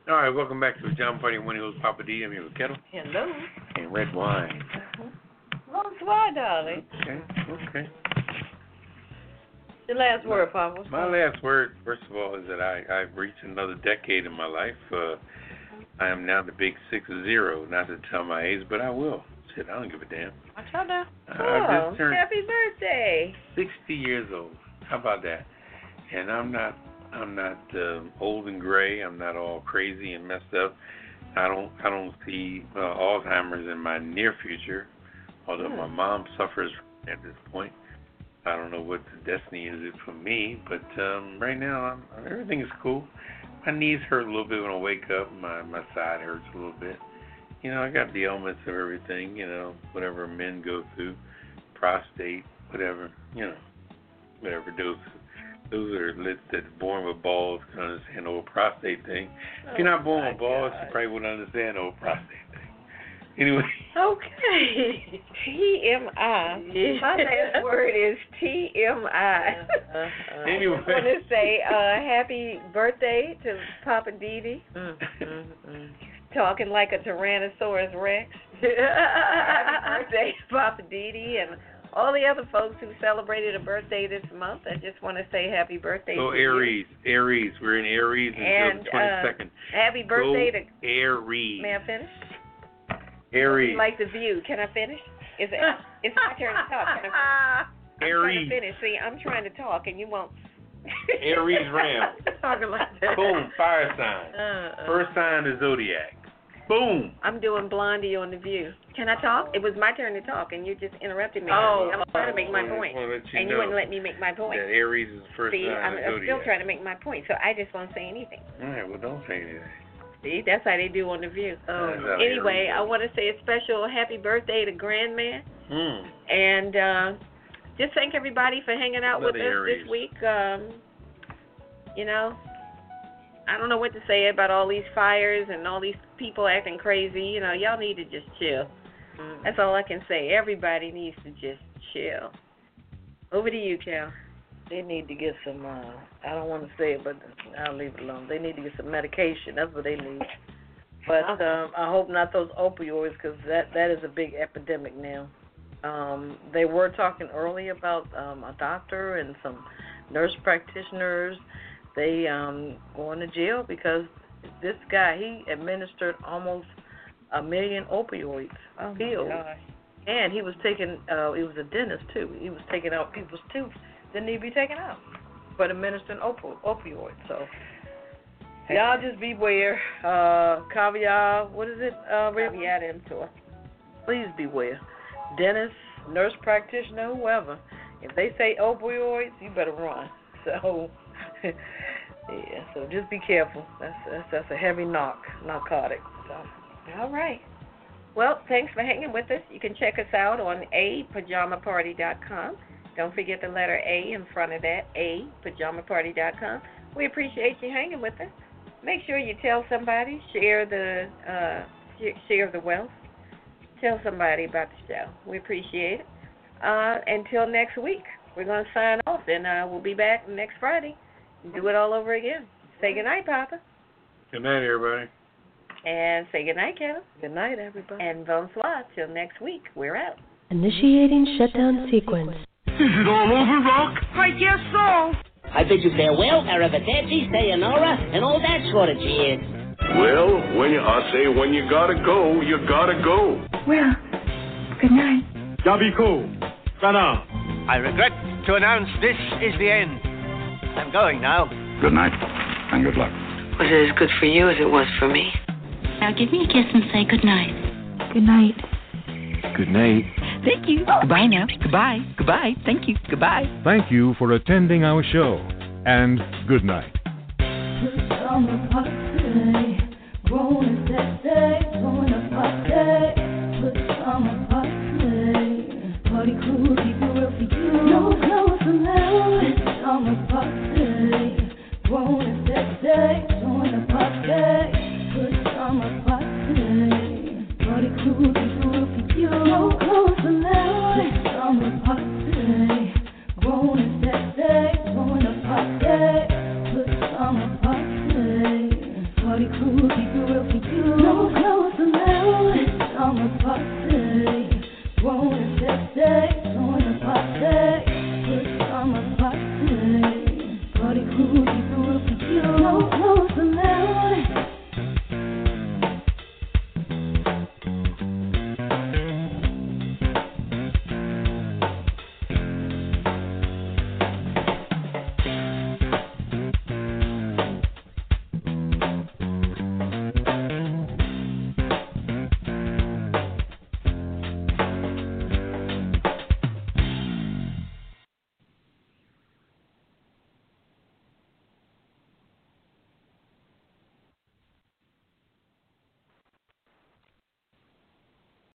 All right, welcome back to the John Party Winnie Hills Poppa D. I'm here with Ketel Hello. and Redwine. Bonsoir, darling. Okay, okay. The last word, Poppa. My last word, first of all, is that I, I've reached another decade in my life. Uh, I am now the big six zero. Not to tell my age, but I will. Shit, I don't give a damn. I told her. I Oh, just turned happy birthday! 60 years old. How about that? And I'm not I'm not um old and gray. I'm not all crazy and messed up. I don't I don't see uh, Alzheimer's in my near future. Although my mom suffers at this point. I don't know what the destiny is for me, but um right now I'm, everything is cool. My knees hurt a little bit when I wake up. My my side hurts a little bit. You know, I got the ailments of everything, you know, whatever men go through, prostate, whatever, you know, whatever those those are lit that born with balls can understand the whole prostate thing. if you're not born with balls, you probably wouldn't understand the whole prostate thing. Anyway, Okay. TMI. My last [laughs] word is TMI. Uh, Anyway. I want to say uh, happy birthday to Poppa DD, Mm, mm, mm. talking like a Tyrannosaurus Rex. [laughs] happy birthday, Poppa DD, and all the other folks who celebrated a birthday this month. I just want to say happy birthday so to you. Aries, Aries, we're in Aries And, until the twenty second. Happy birthday Go to. Aries. May I finish? Aries. Like the view. Can I finish? Is it? It's my turn to talk. Can I finish? [laughs] I'm trying Aries. to finish. See, I'm trying to talk and you won't. Aries Ram. [laughs] Talking like that. Boom, fire sign. Uh, uh. First sign is zodiac. Boom. I'm doing Blondie on the View. Can I talk? It was my turn to talk, and you just interrupted me. Oh. I'm trying to make my I point, wanna you and you wouldn't let me make my point. That Aries is the first See, I'm, I'm still trying to make my point, so I just won't say anything. All right, well, don't say anything. See, that's how they do on the View. That's how Anyway, I want to say a special happy birthday to Grandman, Hmm. and uh, just thank everybody for hanging out with us Aries. this week. Um, you know, I don't know what to say about all these fires and all these people acting crazy. You know, y'all need to just chill. Mm. That's all I can say. Everybody needs to just chill. Over to you, Cal. They need to get some. uh I don't want to say it, but I'll leave it alone. They need to get some medication. That's what they need. But um I hope not those opioids, because that that is a big epidemic now. Um They were talking early about um a doctor and some nurse practitioners. They um going to jail because this guy he administered almost a million opioids Oh, pills. And he was taking, uh, he was a dentist too. He was taking out people's teeth that need to be taken out, but administering opo- opioids. So y'all just beware. Uh, caviar, what is it, uh? Caveat emptor. Please beware. dentist, nurse practitioner, whoever. If they say opioids, you better run. [laughs] So, [laughs] yeah. So just be careful. That's that's, that's a heavy knock, narcotic. So. All right. Well, thanks for hanging with us. You can check us out on apajamaparty.com. Don't forget the letter A in front of that, apajamaparty.com. We appreciate you hanging with us. Make sure you tell somebody, share the uh, sh- share the wealth. Tell somebody about the show. We appreciate it. Uh, until next week, we're going to sign off, and uh, we'll be back next Friday do it all over again. Say goodnight, Poppa, Good night, everybody. and say goodnight, Kevin, Good night, everybody. and bonsoir. Till next week, we're out. Initiating shutdown sequence. Is it all over, Rock? I guess so. I bid you farewell, arrivederci, sayonara, and all that sort of cheers. Well, when you, I say when you gotta go, you gotta go. Well, good night. Yabiko. Sana. I regret to announce this is the end. I'm going now. Good night, and good luck. Was it as good for you as it was for me? Now give me a kiss and say good night. Good night. Good night. Thank you. Goodbye now. Goodbye. Goodbye. Thank you. Goodbye. Thank you for attending our show, and good night. Put grown and party. Put on a this day